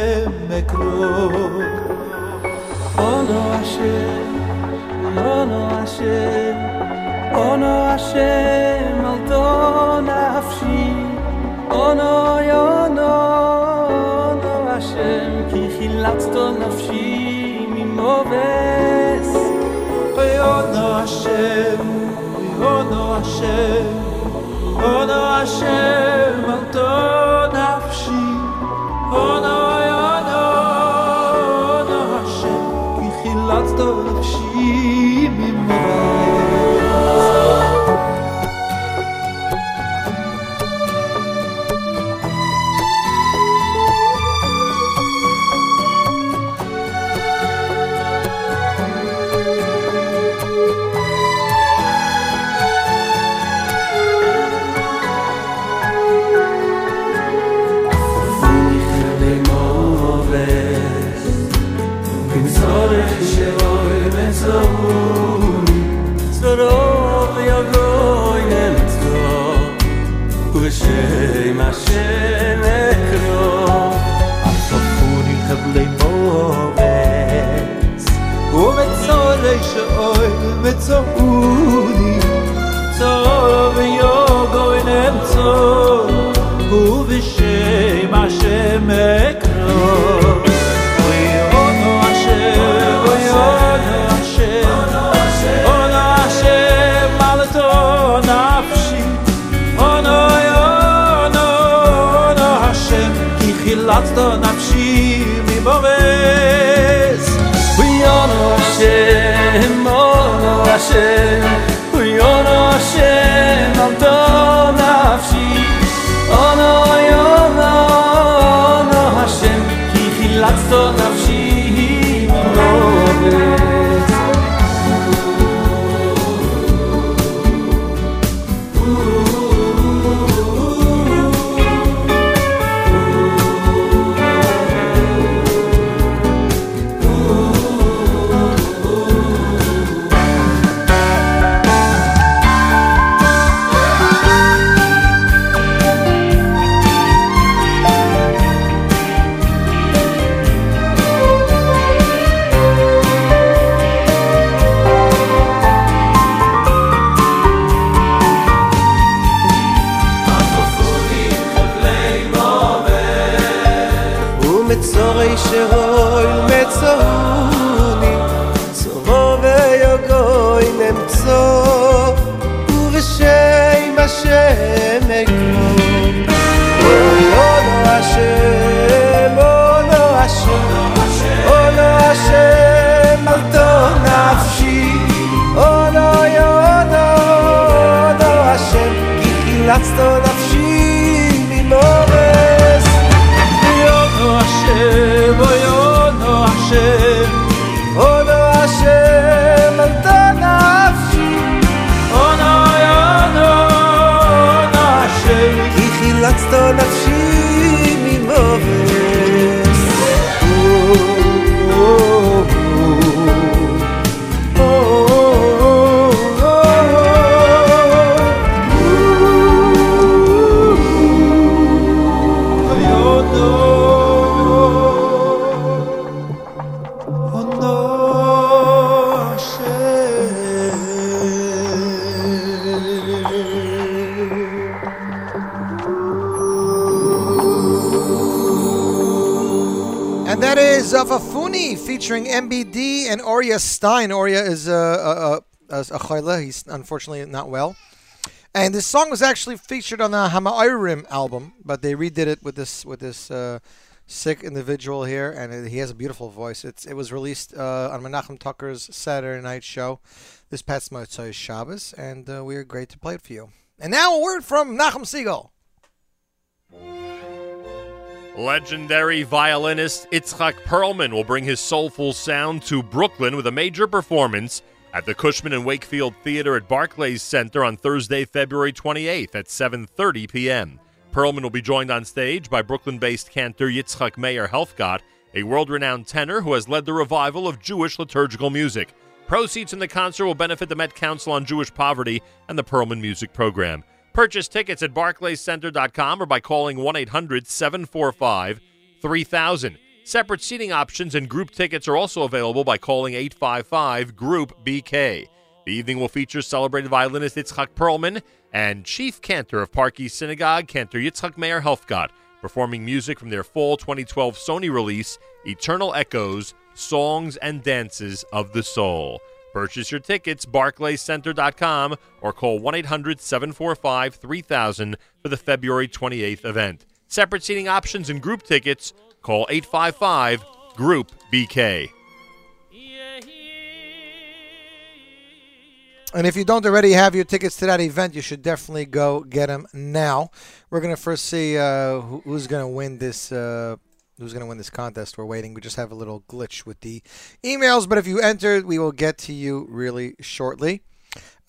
השם אקרוא אונו השם, אונו השם, אונו השם על דו נפשי אונו יונו, אונו השם כי חילצת נפשי ממובס אוי אונו השם, אוי אונו השם אונו השם על דו of sheep. And that is uh, Vafuni featuring MBD and Oria Stein. Oria is uh, a, a, a, a chayla. He's unfortunately not well. And this song was actually featured on the Hama'arim album, but they redid it with this with this uh, sick individual here, and it, he has a beautiful voice. It's it was released uh, on Menachem Toker's Saturday night show this past Motzai Shabbos, and uh, we are great to play it for you. And now a word from Nachum Segal. Legendary violinist Itzhak Perlman will bring his soulful sound to Brooklyn with a major performance at the Cushman and Wakefield Theater at Barclays Center on Thursday, February 28th at 7:30 p.m. Perlman will be joined on stage by Brooklyn-based cantor Yitzhak Meir Helfgott, a world-renowned tenor who has led the revival of Jewish liturgical music. Proceeds from the concert will benefit the Met Council on Jewish Poverty and the Perlman Music Program. Purchase tickets at barclayscenter.com or by calling 1 800 745 3000. Separate seating options and group tickets are also available by calling 855 Group BK. The evening will feature celebrated violinist Yitzchak Perlman and Chief Cantor of Park East Synagogue, Cantor Yitzchak Meir Helfgott, performing music from their fall 2012 Sony release, Eternal Echoes Songs and Dances of the Soul. Purchase your tickets, barclayscenter.com, or call 1 800 745 3000 for the February 28th event. Separate seating options and group tickets, call 855 Group BK. And if you don't already have your tickets to that event, you should definitely go get them now. We're gonna first see uh, who's gonna win this. Uh, who's gonna win this contest? We're waiting. We just have a little glitch with the emails, but if you entered, we will get to you really shortly.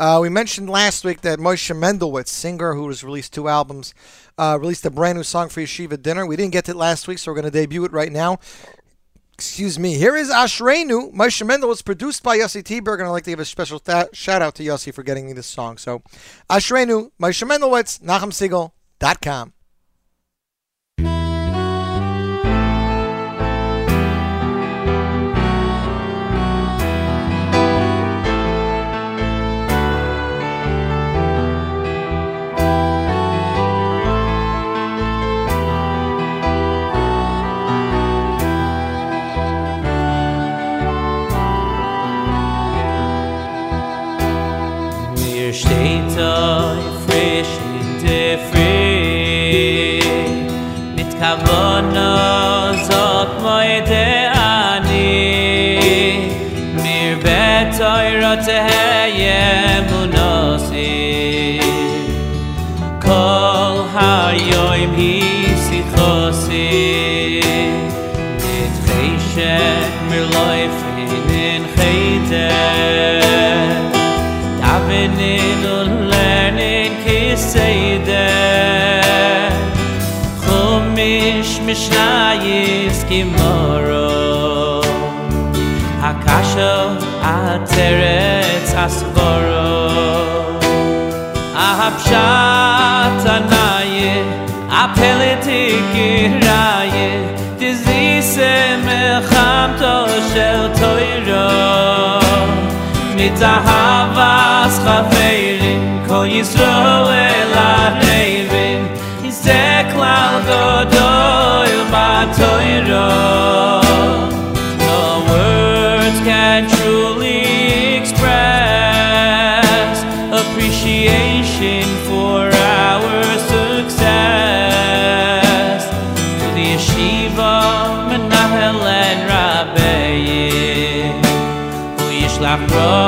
Uh, we mentioned last week that Moshe Mendelwitz, singer who has released two albums, uh, released a brand new song for Yeshiva Dinner. We didn't get to it last week, so we're going to debut it right now. Excuse me. Here is Ashreinu. Moshe Mendelwitz, produced by Yossi T-Berg, and I'd like to give a special th- shout out to Yossi for getting me this song. So, Ashreinu, Moshe Mendelwitz, NachumSegal.com. Mir Ayo a teretz asboro A anaye A Raye iraye Dizise mechamto shel toiro Mitahar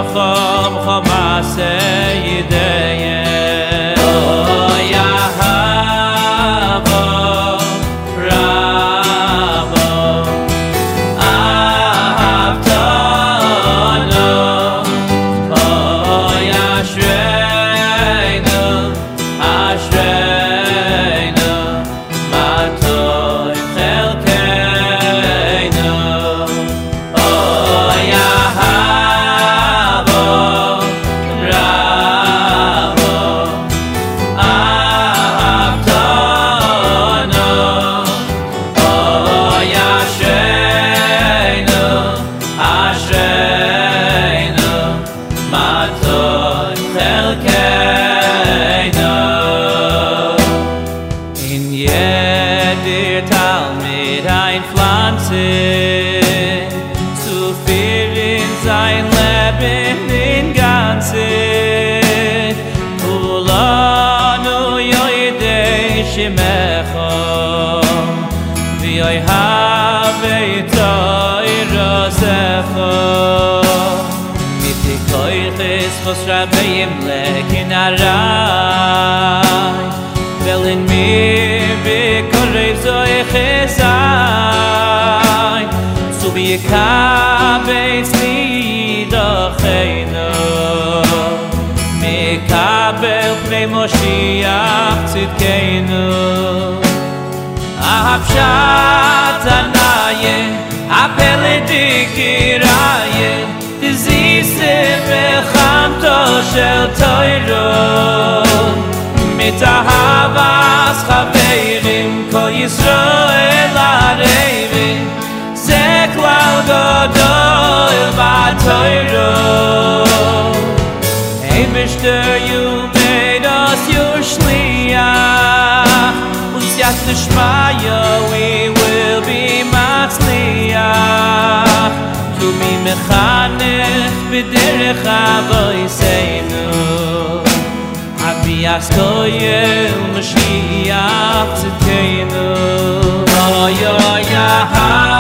khom khom ma דרכנו no i hob shat na וחמתו של תוירו disese be kham to shertoy mit havas khabe im ko yeso el ze you Yat nishmaya we will be matzliach To be mechanech b'derech avoiseinu Abi askoyel Mashiach tzidkeinu Oh, yo, yahavu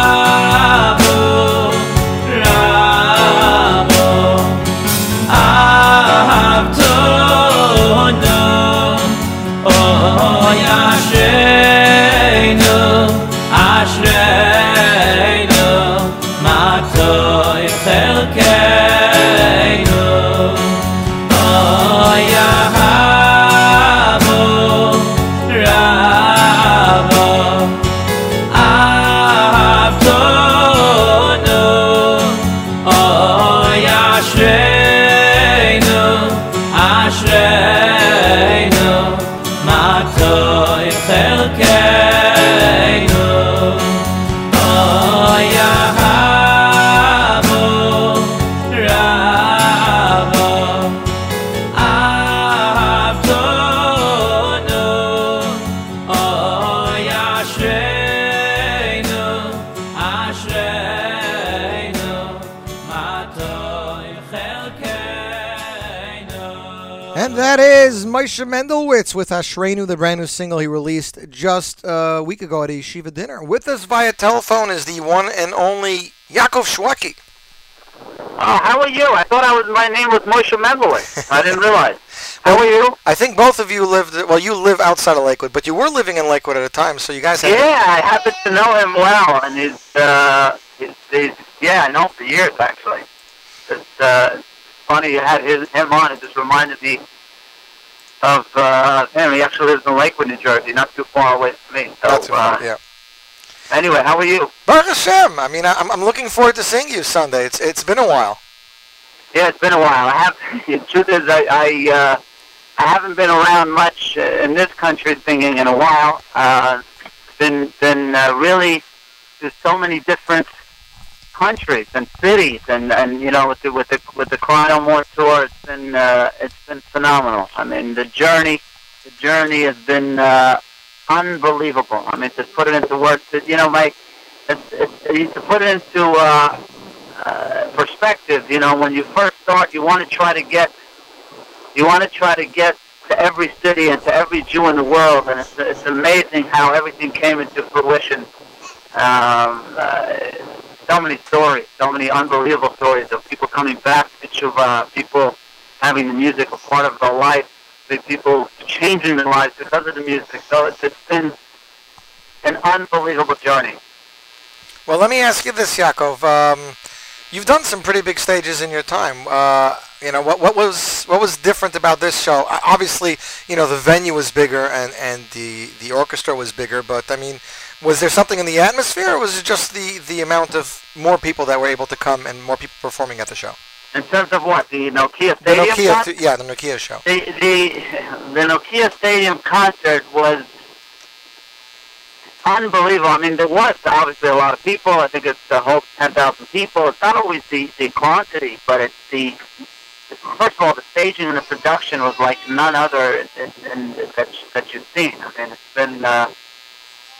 Moshe Mendelwitz with Ashreinu, the brand new single he released just a week ago at a Shiva dinner. With us via telephone is the one and only Yaakov Shweki. Oh, how are you? I thought I was. My name was Moshe Mendelwitz. I didn't realize. How are you? I think both of you lived, well, you live outside of Lakewood, but you were living in Lakewood at a time, so you guys had. Yeah, I happen to know him well, and he's, uh, he's, he's yeah, I know him for years actually. It's uh, funny you had his, him on. It just reminded me of uh, him. He actually lives in Lakewood, New Jersey, not too far away from me. So, Not too far, uh, yeah. Anyway, how are you? Baruch Hashem. I mean, I'm, I'm looking forward to seeing you Sunday. It's It's been a while. Yeah, it's been a while. I have. The truth is, I I, uh, I haven't been around much uh, in this country singing in a while. Uh, been been uh, really there's so many different countries and cities, and and you know with the with the with the Cry No More tour, it's been uh, it's been phenomenal. I mean, the journey the journey has been uh, unbelievable. I mean, to put it into words, that you know, my it's, it's, to put it into uh, uh, perspective, you know, when you first start, you want to try to get, you want to try to get to every city and to every Jew in the world, and it's, it's amazing how everything came into fruition. Um, uh, so many stories, so many unbelievable stories of people coming back to Tshuva, people having the music a part of their life, people changing their lives because of the music. So it's, it's been an unbelievable journey. Well, let me ask you this, Yaakov. Um, you've done some pretty big stages in your time. Uh, you know, what, what was what was different about this show? Uh, Obviously, you know, the venue was bigger and, and the, the orchestra was bigger, but I mean, was there something in the atmosphere, or was it just the, the amount of more people that were able to come and more people performing at the show? In terms of what the Nokia The Stadium Nokia, concert? yeah, the Nokia show. The the the Nokia Stadium concert was unbelievable. I mean, there was obviously a lot of people. I think it's the whole ten thousand people. It's not always the the quantity, but it's the first of all the staging and the production was like none other in, in, that that you've seen. I mean, it's been uh,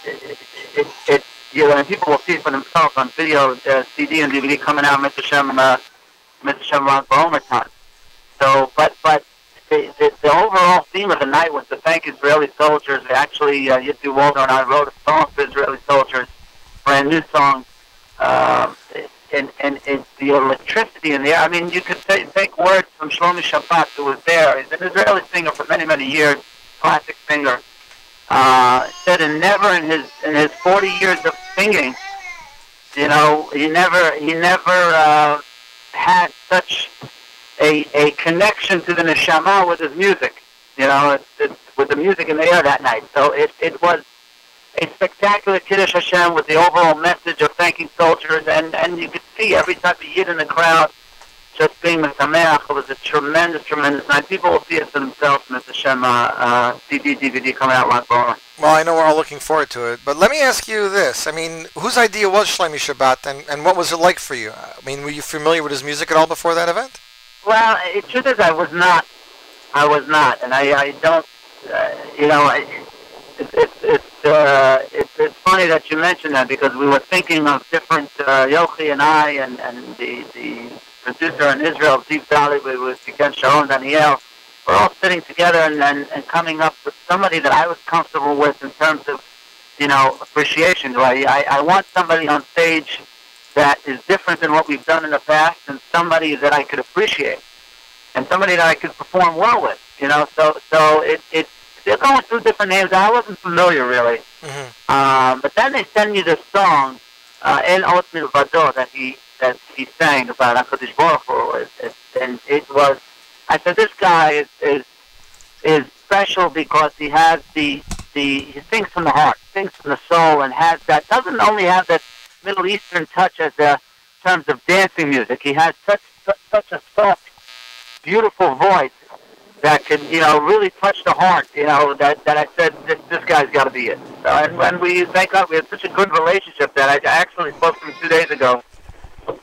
it, it, it you know, and people will see it for themselves on video, uh, CD and DVD coming out, Mr. Shem, uh, Mr. Shem Ron Bomerton. So, but but the, the the overall theme of the night was to thank Israeli soldiers. Actually, uh, Yitzhak Walter and I wrote a song for Israeli soldiers, brand new song. Um, and and it's the electricity in the air. I mean, you could say, take words from Shlomi Shabbat, who was there. He's an Israeli singer for many many years, classic singer. Uh, said and never in his in his 40 years of singing, you know, he never he never uh, had such a a connection to the neshama with his music. You know, it's, it's with the music in the air that night. So it it was a spectacular Kiddush Hashem with the overall message of thanking soldiers, and and you could see every type of yid in the crowd. Just being Mesameach. It was a tremendous, tremendous night. People will see it for themselves, Mr. Shem, uh, uh, CD, DVD coming out like. Well, I know we're all looking forward to it, but let me ask you this. I mean, whose idea was Shlomi Shabbat, and, and what was it like for you? I mean, were you familiar with his music at all before that event? Well, the truth is, I was not. I was not, and I, I don't. Uh, you know, I, it, it, it's uh, it's it's funny that you mentioned that because we were thinking of different uh, Yochi and I and and the the producer in Israel, Steve Valley, with with again Sharon Daniel. We're all sitting together and, and and coming up with somebody that I was comfortable with in terms of you know appreciation. I I, I want somebody on stage that is different than what we've done in the past, and somebody that I could appreciate, and somebody that I could perform well with. You know, so so it it they're going through different names. I wasn't familiar really, um, but then they send you this song, uh, El Ot Milvado, that he that he sang about Hakadosh Baruch Hu, and it was. I said this guy is is is special because he has the the he sings from the heart, sings from the soul, and has that doesn't only have that Middle Eastern touch as a in terms of dancing music. He has such such, such a soft, beautiful voice that can you know really touch the heart. You know that that I said this, this guy's got to be it. So, and when we thank God we had such a good relationship that I actually spoke to him two days ago.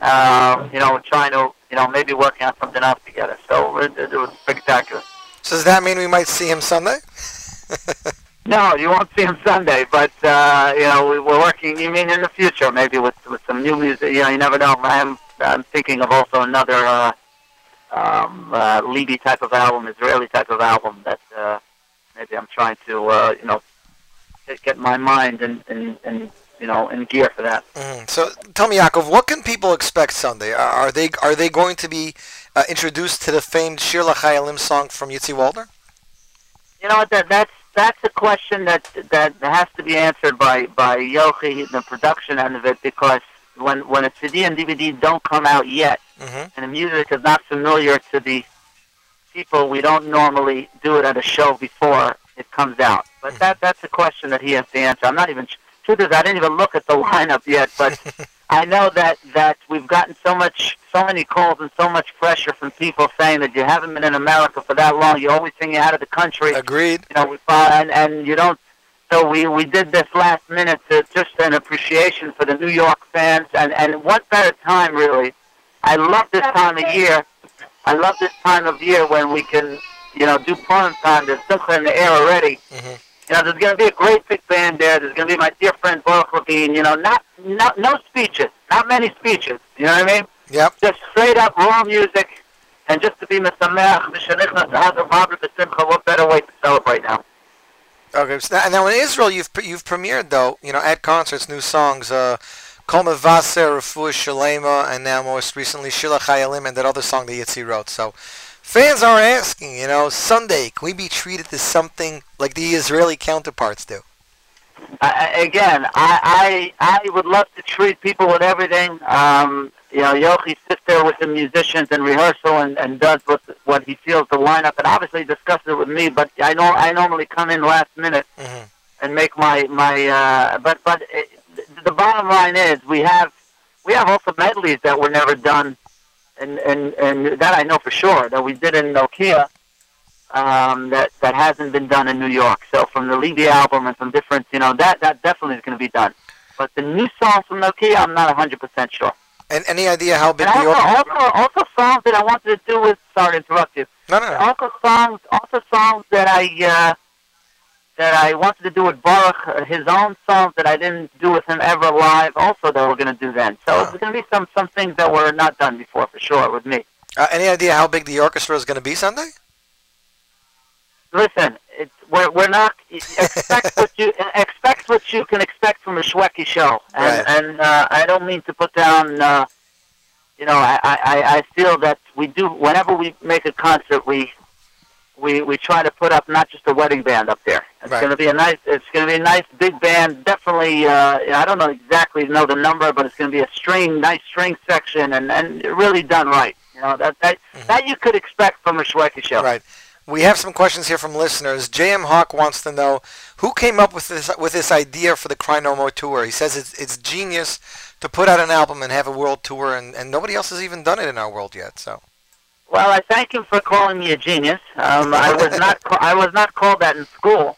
Uh, you know, trying to you know maybe working on something else together. So it, it was spectacular. So does that mean we might see him Sunday? No, you won't see him Sunday, but uh, you know we, we're working. You mean in the future, maybe with with some new music? You know, you never know. I'm I'm thinking of also another uh, um, uh, Levy type of album, Israeli type of album that uh, maybe I'm trying to uh, you know get, get my mind and and and you know in gear for that. Mhm. So tell me, Yaakov, what can people expect Sunday? Are, they are they going to be uh, introduced to the famed Shir LaChayalim song from Yitzi Walder? You know? That that's that's a question that that has to be answered by by Yochi, the production end of it, because when when a CD and DVD don't come out yet, Mm-hmm. and the music is not familiar to the people, we don't normally do it at a show before it comes out. But that that's a question that he has to answer. I'm not even. Truth is, I didn't even look at the lineup yet, but I know that that we've gotten so much, so many calls and so much pressure from people saying that you haven't been in America for that long. You always think you're out of the country. Agreed. You know, we find and you don't. So we we did this last minute to just an appreciation for the New York fans, and and what better time really? I love this time of year. I love this time of year when we can, you know, do Purim time. There's simcha in the air already. Mm-hmm. You know, there's going to be a great big band there. There's going to be my dear friend Baruch Levine. You know, not, not no speeches, not many speeches. You know what I mean? Yep. Just straight up raw music, and just to be Mesameach, Mishanichnas, Adar, Mabra, B'Simcha. What better way to celebrate now? Okay. So now, now in Israel, you've you've premiered though, you know, at concerts, new songs. Uh, Kol Mevaser, Refuah Shalema, and now most recently Shir LaChayalim, and that other song that Yitzi wrote. So fans are asking, you know, Sunday, can we be treated to something like the Israeli counterparts do? I, I- again, I, I I would love to treat people with everything. Um, you know, Yochi sits there with the musicians in rehearsal and, and does what what he feels the lineup, and obviously discusses it with me. But I know I normally come in last minute and make my my. Uh, but but it, the bottom line is we have we have also medleys that were never done, and and and that I know for sure that we did in Nokia. Um, that that hasn't been done in New York. So from the Levy album and from different, you know, that that definitely is going to be done. But the new songs from Nokia, I'm not 100% sure. And any idea how big And the also, also, also songs that I wanted to do with. Sorry to interrupt you. No, no, no. Also songs, also songs that I uh, that I wanted to do with Baruch, uh, his own songs that I didn't do with him ever live. Also, that we're going to do then. So there's going to be some some things that were not done before for sure with me. Uh, any idea how big the orchestra is going to be Sunday? Listen, it's, we're we're not expect what you expect what you can expect from a Shweki show, and and uh, I don't mean to put down. Uh, you know, I, I I feel that we do whenever we make a concert, we we we try to put up not just a wedding band up there. It's Right. going to be a nice. It's going to be a nice big band. Definitely. Uh, I don't know exactly know the number, but it's going to be a string, nice string section, and and really done right. You know that that that you could expect from a Shweki show. Right. We have some questions here from listeners. J.M. Hawk wants to know who came up with this with this idea for the Cry No More tour. He says it's it's genius to put out an album and have a world tour, and, and nobody else has even done it in our world yet. So Well, I thank him for calling me a genius. Um, I was not ca- I was not called that in school,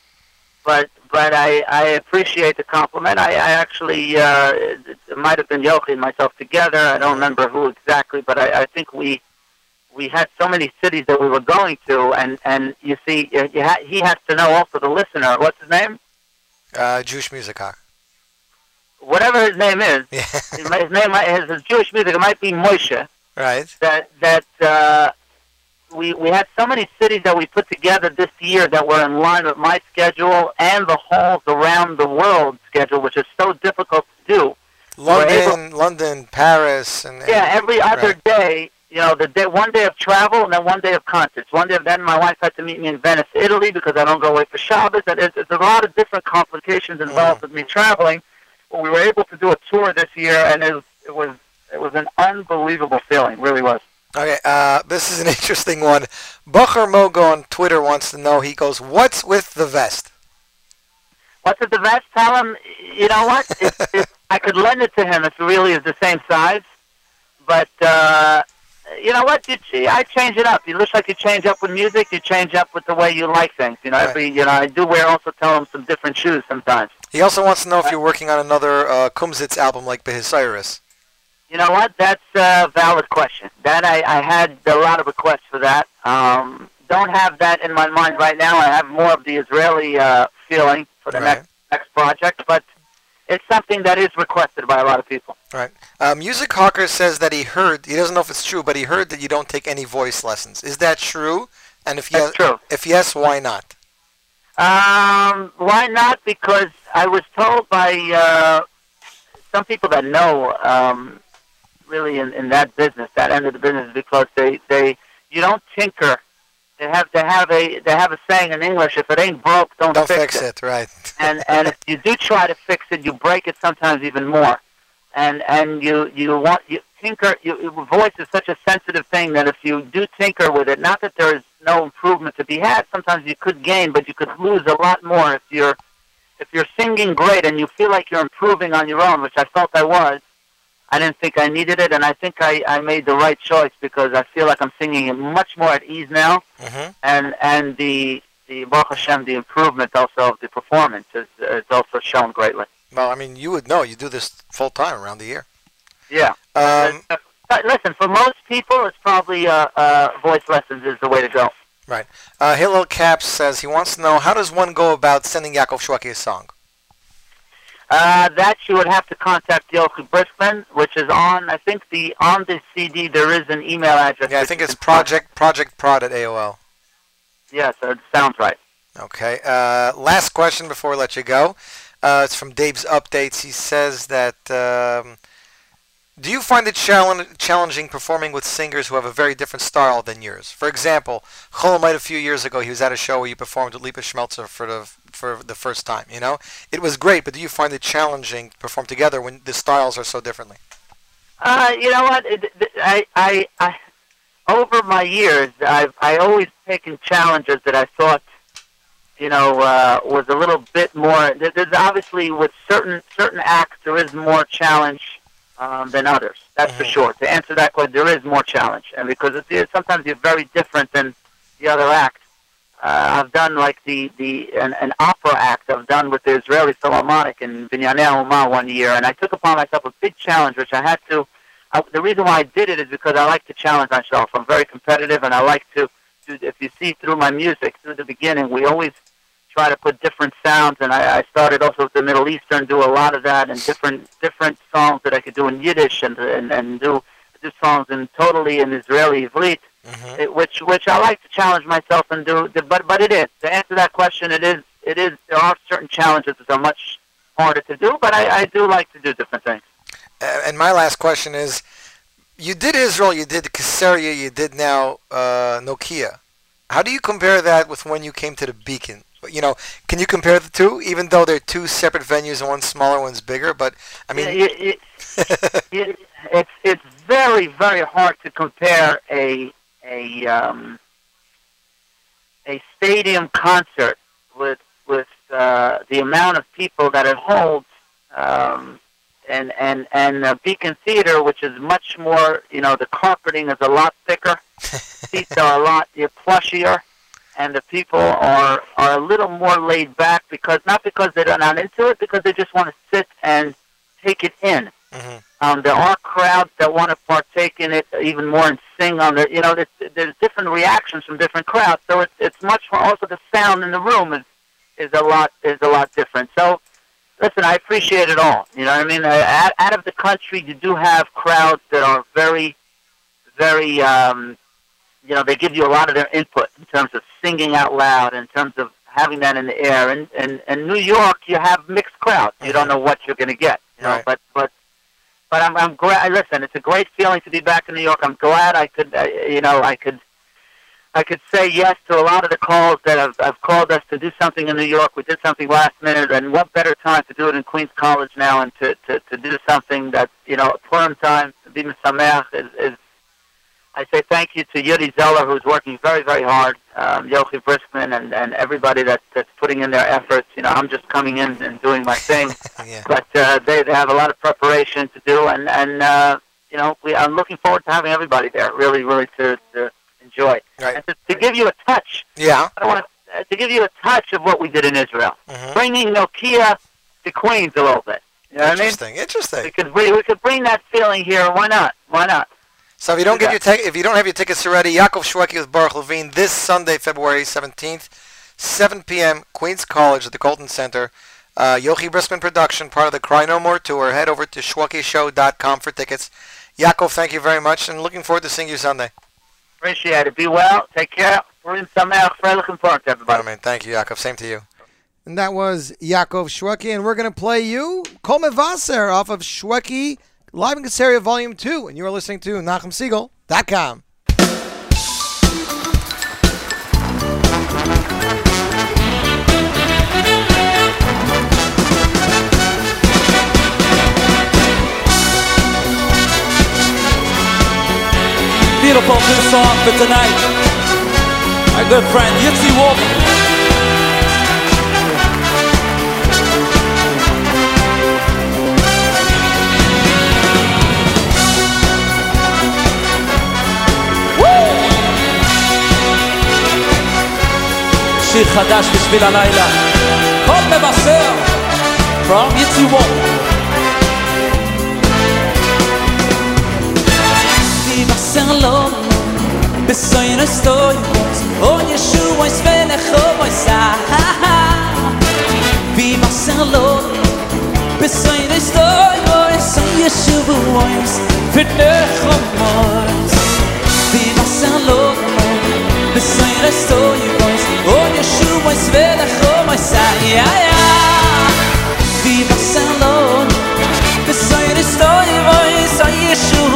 but but I, I appreciate the compliment. I, I actually uh, it, it might have been Yochi and myself together. I don't remember who exactly, but I, I think we we had so many cities that we were going to, and and you see, you you ha- he has to know also the listener. What's his name? uh, Jewish music, huh? Whatever his name is, his his name might- his, his Jewish music. It might be Moshe. Right. that that uh, we we had so many cities that we put together this year that were in line with my schedule and the halls around the world schedule, which is so difficult to do. We're able- London, London, Paris, and, and yeah, every other right. day, you know, the day one day of travel and then one day of concerts. One day of then my wife had to meet me in Venice, Italy, because I don't go away for Shabbos. And there's, there's a lot of different complications involved with me traveling. But we were able to do a tour this year, and it was it was it was an unbelievable feeling. Really was. Okay, uh, this is an interesting one. Bucher Mogo on Twitter wants to know. He goes, "What's with the vest?" What's with the vest? Tell him, you know what? It, it, I could lend it to him if it really is the same size. But uh, you know what? You, I change it up. You looks like you change up with music. You change up with the way you like things. You know, every you know, I do wear also tell him some different shoes sometimes. He also wants to know if you're working on another uh, Kumsitz album like Behisairis. You know what? That's a valid question. That I, I had a lot of requests for that. Um, don't have that in my mind right now. I have more of the Israeli uh, feeling for the next next project, but it's something that is requested by a lot of people. Right. Uh, Music Hawker says that he heard. He doesn't know if it's true, but he heard that you don't take any voice lessons. Is that true? And if yes, if yes, why not? Um, why not? Because I was told by uh, some people that know, um, really in, in that business, that end of the business, because they they you don't tinker. They have to have a they have a saying in English: if it ain't broke, don't, Don't fix, fix it. Right. and and if you do try to fix it, you break it sometimes even more. And and you you want you tinker. You, your voice is such a sensitive thing that if you do tinker with it, not that there is no improvement to be had. Sometimes you could gain, but you could lose a lot more if you're if you're singing great and you feel like you're improving on your own, which I felt I was. I didn't think I needed it, and I think I, I made the right choice because I feel like I'm singing it much more at ease now Mm-hmm. and and the the Baruch Hashem, the improvement also of the performance is, is also shown greatly. Well, I mean, you would know. You do this full time around the year. Yeah. Um, But listen, for most people, it's probably uh, uh, voice lessons is the way to go. Right. Uh, Hillel Caps says he wants to know how does one go about sending Yaakov Shweki a song? Uh, that you would have to contact Yochi Briskman, which is on. I think the on the CD there is an email address. Yeah, I think it's project project prod at AOL. Yes, it sounds right. Okay. Uh, last question before we let you go. Uh, it's from Dave's updates. He says that. Um, do you find it challenging performing with singers who have a very different style than yours? For example, Chol Hamoed a few years ago, he was at a show where you performed with Lipa Schmeltzer for the for the first time. You know, it was great, but do you find it challenging to perform together when the styles are so differently? Uh, you know what? It, it- I, I, I, over my years, I've I always taken challenges that I thought, you know, uh, was a little bit more. There's obviously with certain certain acts there is more challenge um, than others. That's for sure. To answer that question, there is more challenge, and because it's, it's sometimes you're very different than the other act. Uh, I've done like the the an, an opera act I've done with the Israeli Philharmonic in Binyanei Uma one year, and I took upon myself a big challenge, which I had to. I, the reason why I did it is because I like to challenge myself. I'm very competitive, and I like to. to if you see through my music, through the beginning, we always try to put different sounds, and I, I started also with the Middle Eastern, do a lot of that, and different different songs that I could do in Yiddish, and and, and do do songs in totally in Israeli Ivrit it, which which I like to challenge myself and do. But but it is to answer that question. It is it is there are certain challenges that are much harder to do, but I, I do like to do different things. And my last question is, you did Israel, you did Caesarea, you did now uh, Nokia. How do you compare that with when you came to the Beacon? You know, can you compare the two, even though they're two separate venues and one's smaller, one's bigger? But I mean, it, it, it, it's it's very very hard to compare a a um, a stadium concert with with uh, the amount of people that it holds um, and and and uh, Beacon Theater, which is much more, you know, the carpeting is a lot thicker, seats are a lot plushier, and the people are are a little more laid back because not because they're not into it, because they just want to sit and take it in. Um, there are crowds that want to partake in it even more and sing on the, you know, there's, there's different reactions from different crowds. So it's it's much more. Also, the sound in the room is is a lot is a lot different. So listen, I appreciate it all. You know what I mean? Uh, out, out of the country, you do have crowds that are very, very, um, you know, they give you a lot of their input in terms of singing out loud, in terms of having that in the air. And and, and New York, you have mixed crowds. You don't know what you're going to get. You know, Right. but but. But I'm, I'm glad. Listen, it's a great feeling to be back in New York. I'm glad I could, uh, you know, I could I could say yes to a lot of the calls that have, have called us to do something in New York. We did something last minute, and what better time to do it in Queens College now and to, to, to do something that, you know, Purim time, to be Mesameach is, is, I say thank you to Yuri Zeller, who's working very, very hard, um, Yochi Briskman, and, and everybody that, that's putting in their efforts. You know, I'm just coming in and doing my thing, but uh, they, they have a lot of preparation to do, and, and uh, you know, we, I'm looking forward to having everybody there, really, really to, to enjoy. And to, to give you a touch, Yeah. I want to, uh, to give you a touch of what we did in Israel, Mm-hmm. bringing Nokia to Queens a little bit. You know what I mean? Interesting. Interesting. We could we could bring that feeling here. Why not? Why not? So if you don't get your tic- if you don't have your tickets already, Yaakov Shweki with Baruch Levine this Sunday, February 17th, 7 p.m. Queens College at the Colden Center. Uh, Yochi Briskman production, part of the Cry No More tour. Head over to shwekishow.com for tickets. Yaakov, thank you very much, and looking forward to seeing you Sunday. Appreciate it. Be well. Take care. We're in Sameach. Freilich and Park, everybody. Amen. Thank you, Yaakov. Same to you. And that was Yaakov Shweki, and we're going to play you Kol Mevaser off of Shweki Live in Caesarea Volume 2, and you are listening to NachumSegal.com. Beautiful new song for tonight. My good friend Yitzi Wolf. שיר חדש בשביל הלילה. קול מבשר. From יצי וולף. Vi Barcelona Besoin estoy O Yeshua es velecho moisa Vi Barcelona Besoin estoy O Yeshua es velecho moisa Vi Barcelona Besoin estoy O mais ver a cor mais sai ya ya vi passando the sight is so you voice i show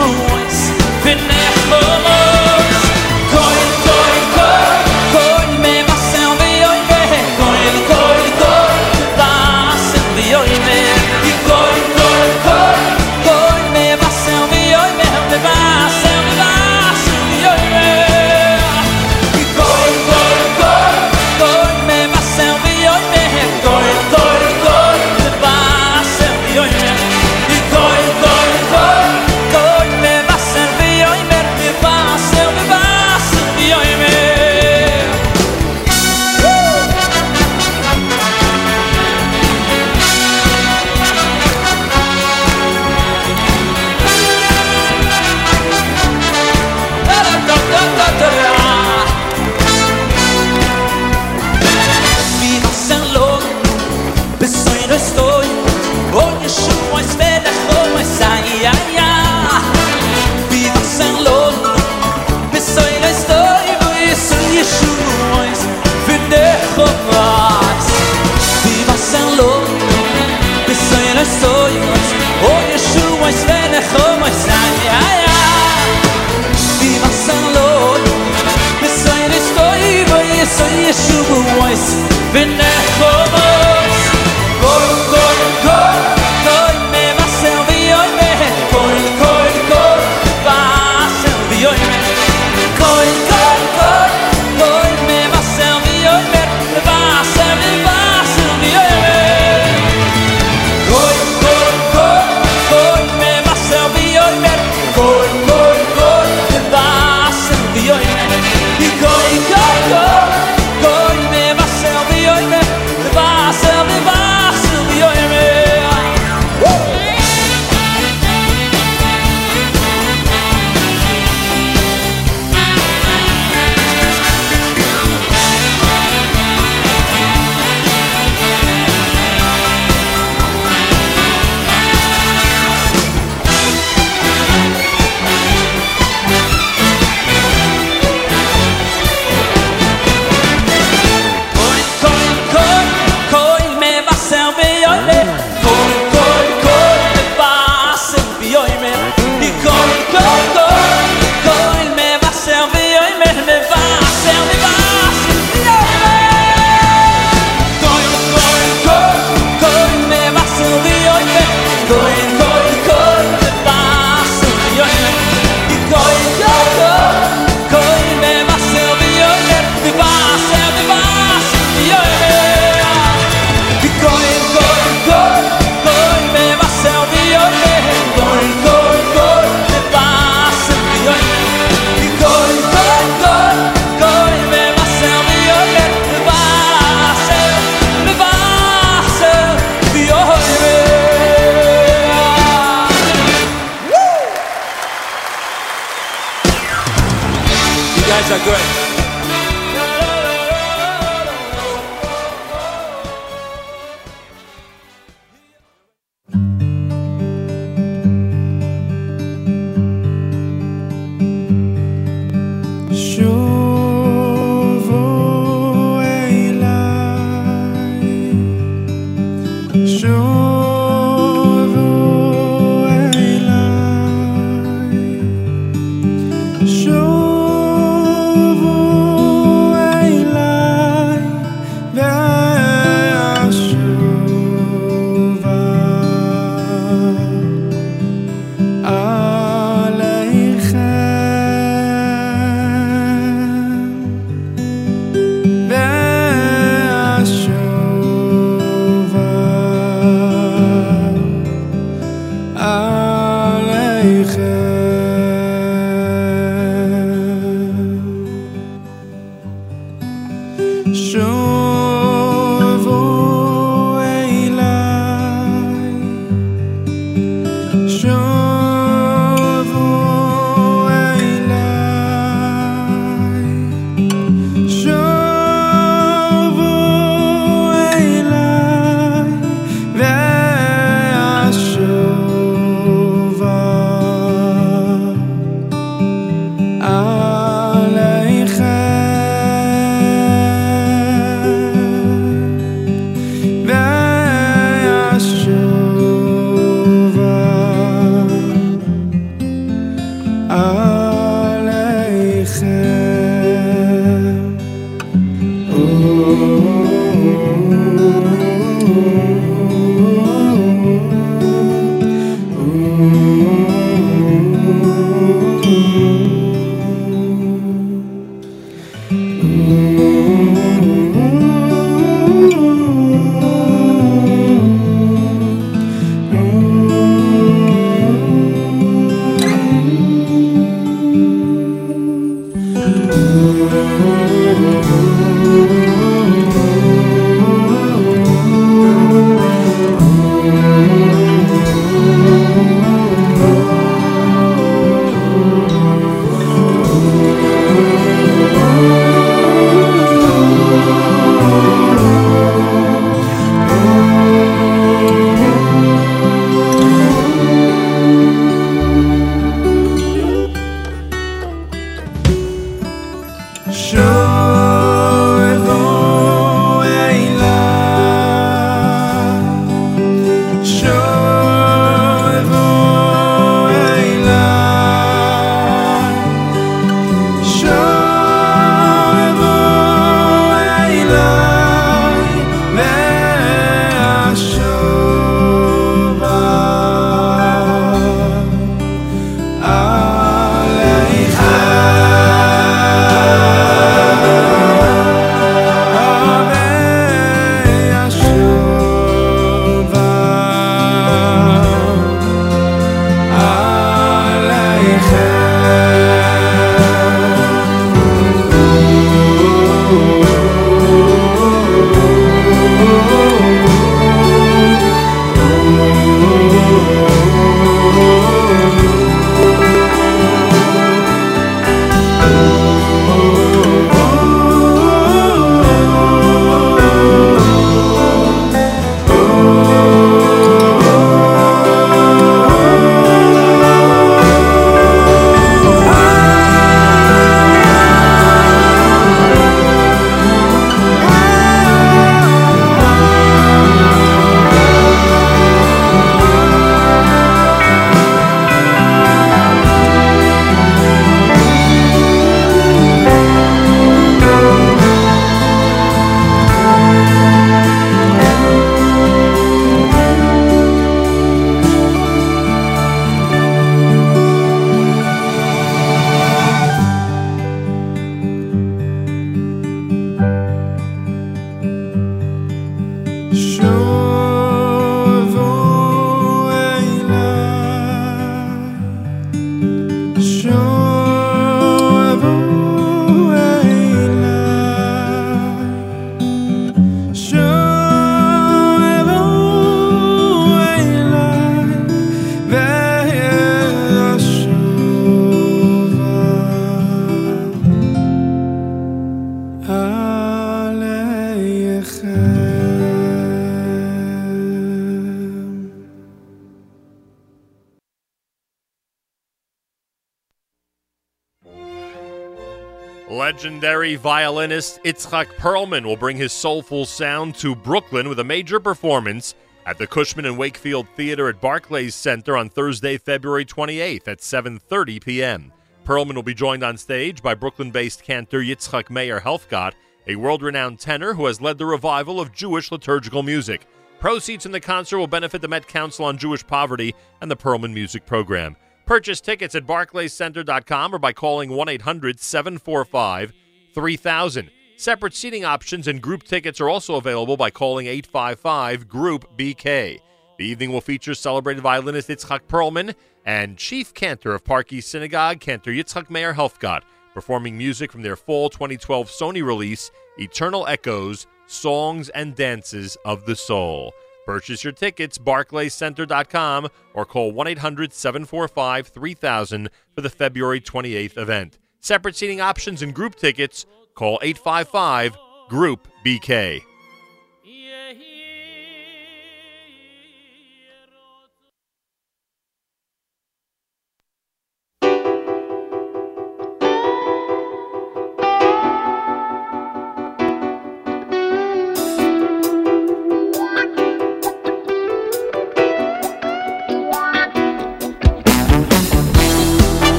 Legendary violinist Itzhak Perlman will bring his soulful sound to Brooklyn with a major performance at the Cushman and Wakefield Theater at Barclays Center on Thursday, February 28th at 7:30 p.m. Perlman will be joined on stage by Brooklyn-based cantor Yitzhak Meir Helfgott, a world-renowned tenor who has led the revival of Jewish liturgical music. Proceeds from the concert will benefit the Met Council on Jewish Poverty and the Perlman Music Program. Purchase tickets at barclayscenter.com or by calling 1 800 745 3000. Separate seating options and group tickets are also available by calling 855 Group BK. The evening will feature celebrated violinist Yitzhak Perlman and chief cantor of Park East Synagogue, Cantor Yitzhak Meir Helfgott, performing music from their fall 2012 Sony release, Eternal Echoes Songs and Dances of the Soul. Purchase your tickets, barclayscenter.com, or call 1 800 745 3000 for the February 28th event. Separate seating options and group tickets, call 855 Group BK.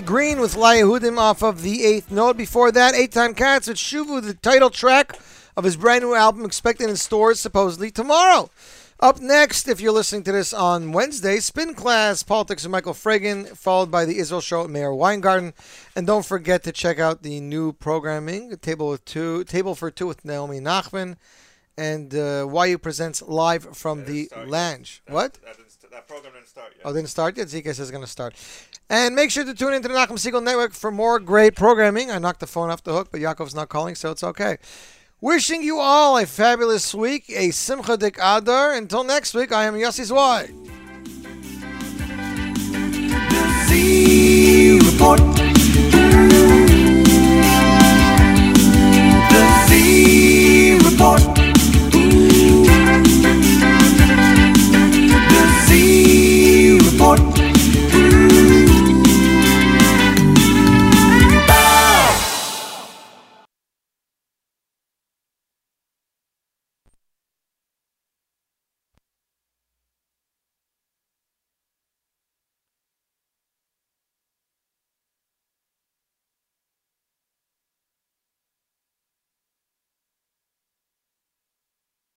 Green with La Yehudim off of the eighth note. Before that, Eitan Katz with Shuvu, the title track of his brand new album, expected in stores supposedly tomorrow. Up next, if you're listening to this on Wednesday, Spin Class, Politics with Michael Fragin, followed by the Israel Show at Meir Weingarten. And don't forget to check out the new programming, Table with Two, Table for Two with Naomi Nachman, and uh, YU presents live from the lounge. What? That program didn't start yet. Oh, didn't start yet? ZK says going to start. And make sure to tune into the Nachum Segal Network for more great programming. I knocked the phone off the hook, but Yaakov's not calling, so it's okay. Wishing you all a fabulous week, a Simcha Dik Adar. Until next week, I am Yossi Zweig. Z Report.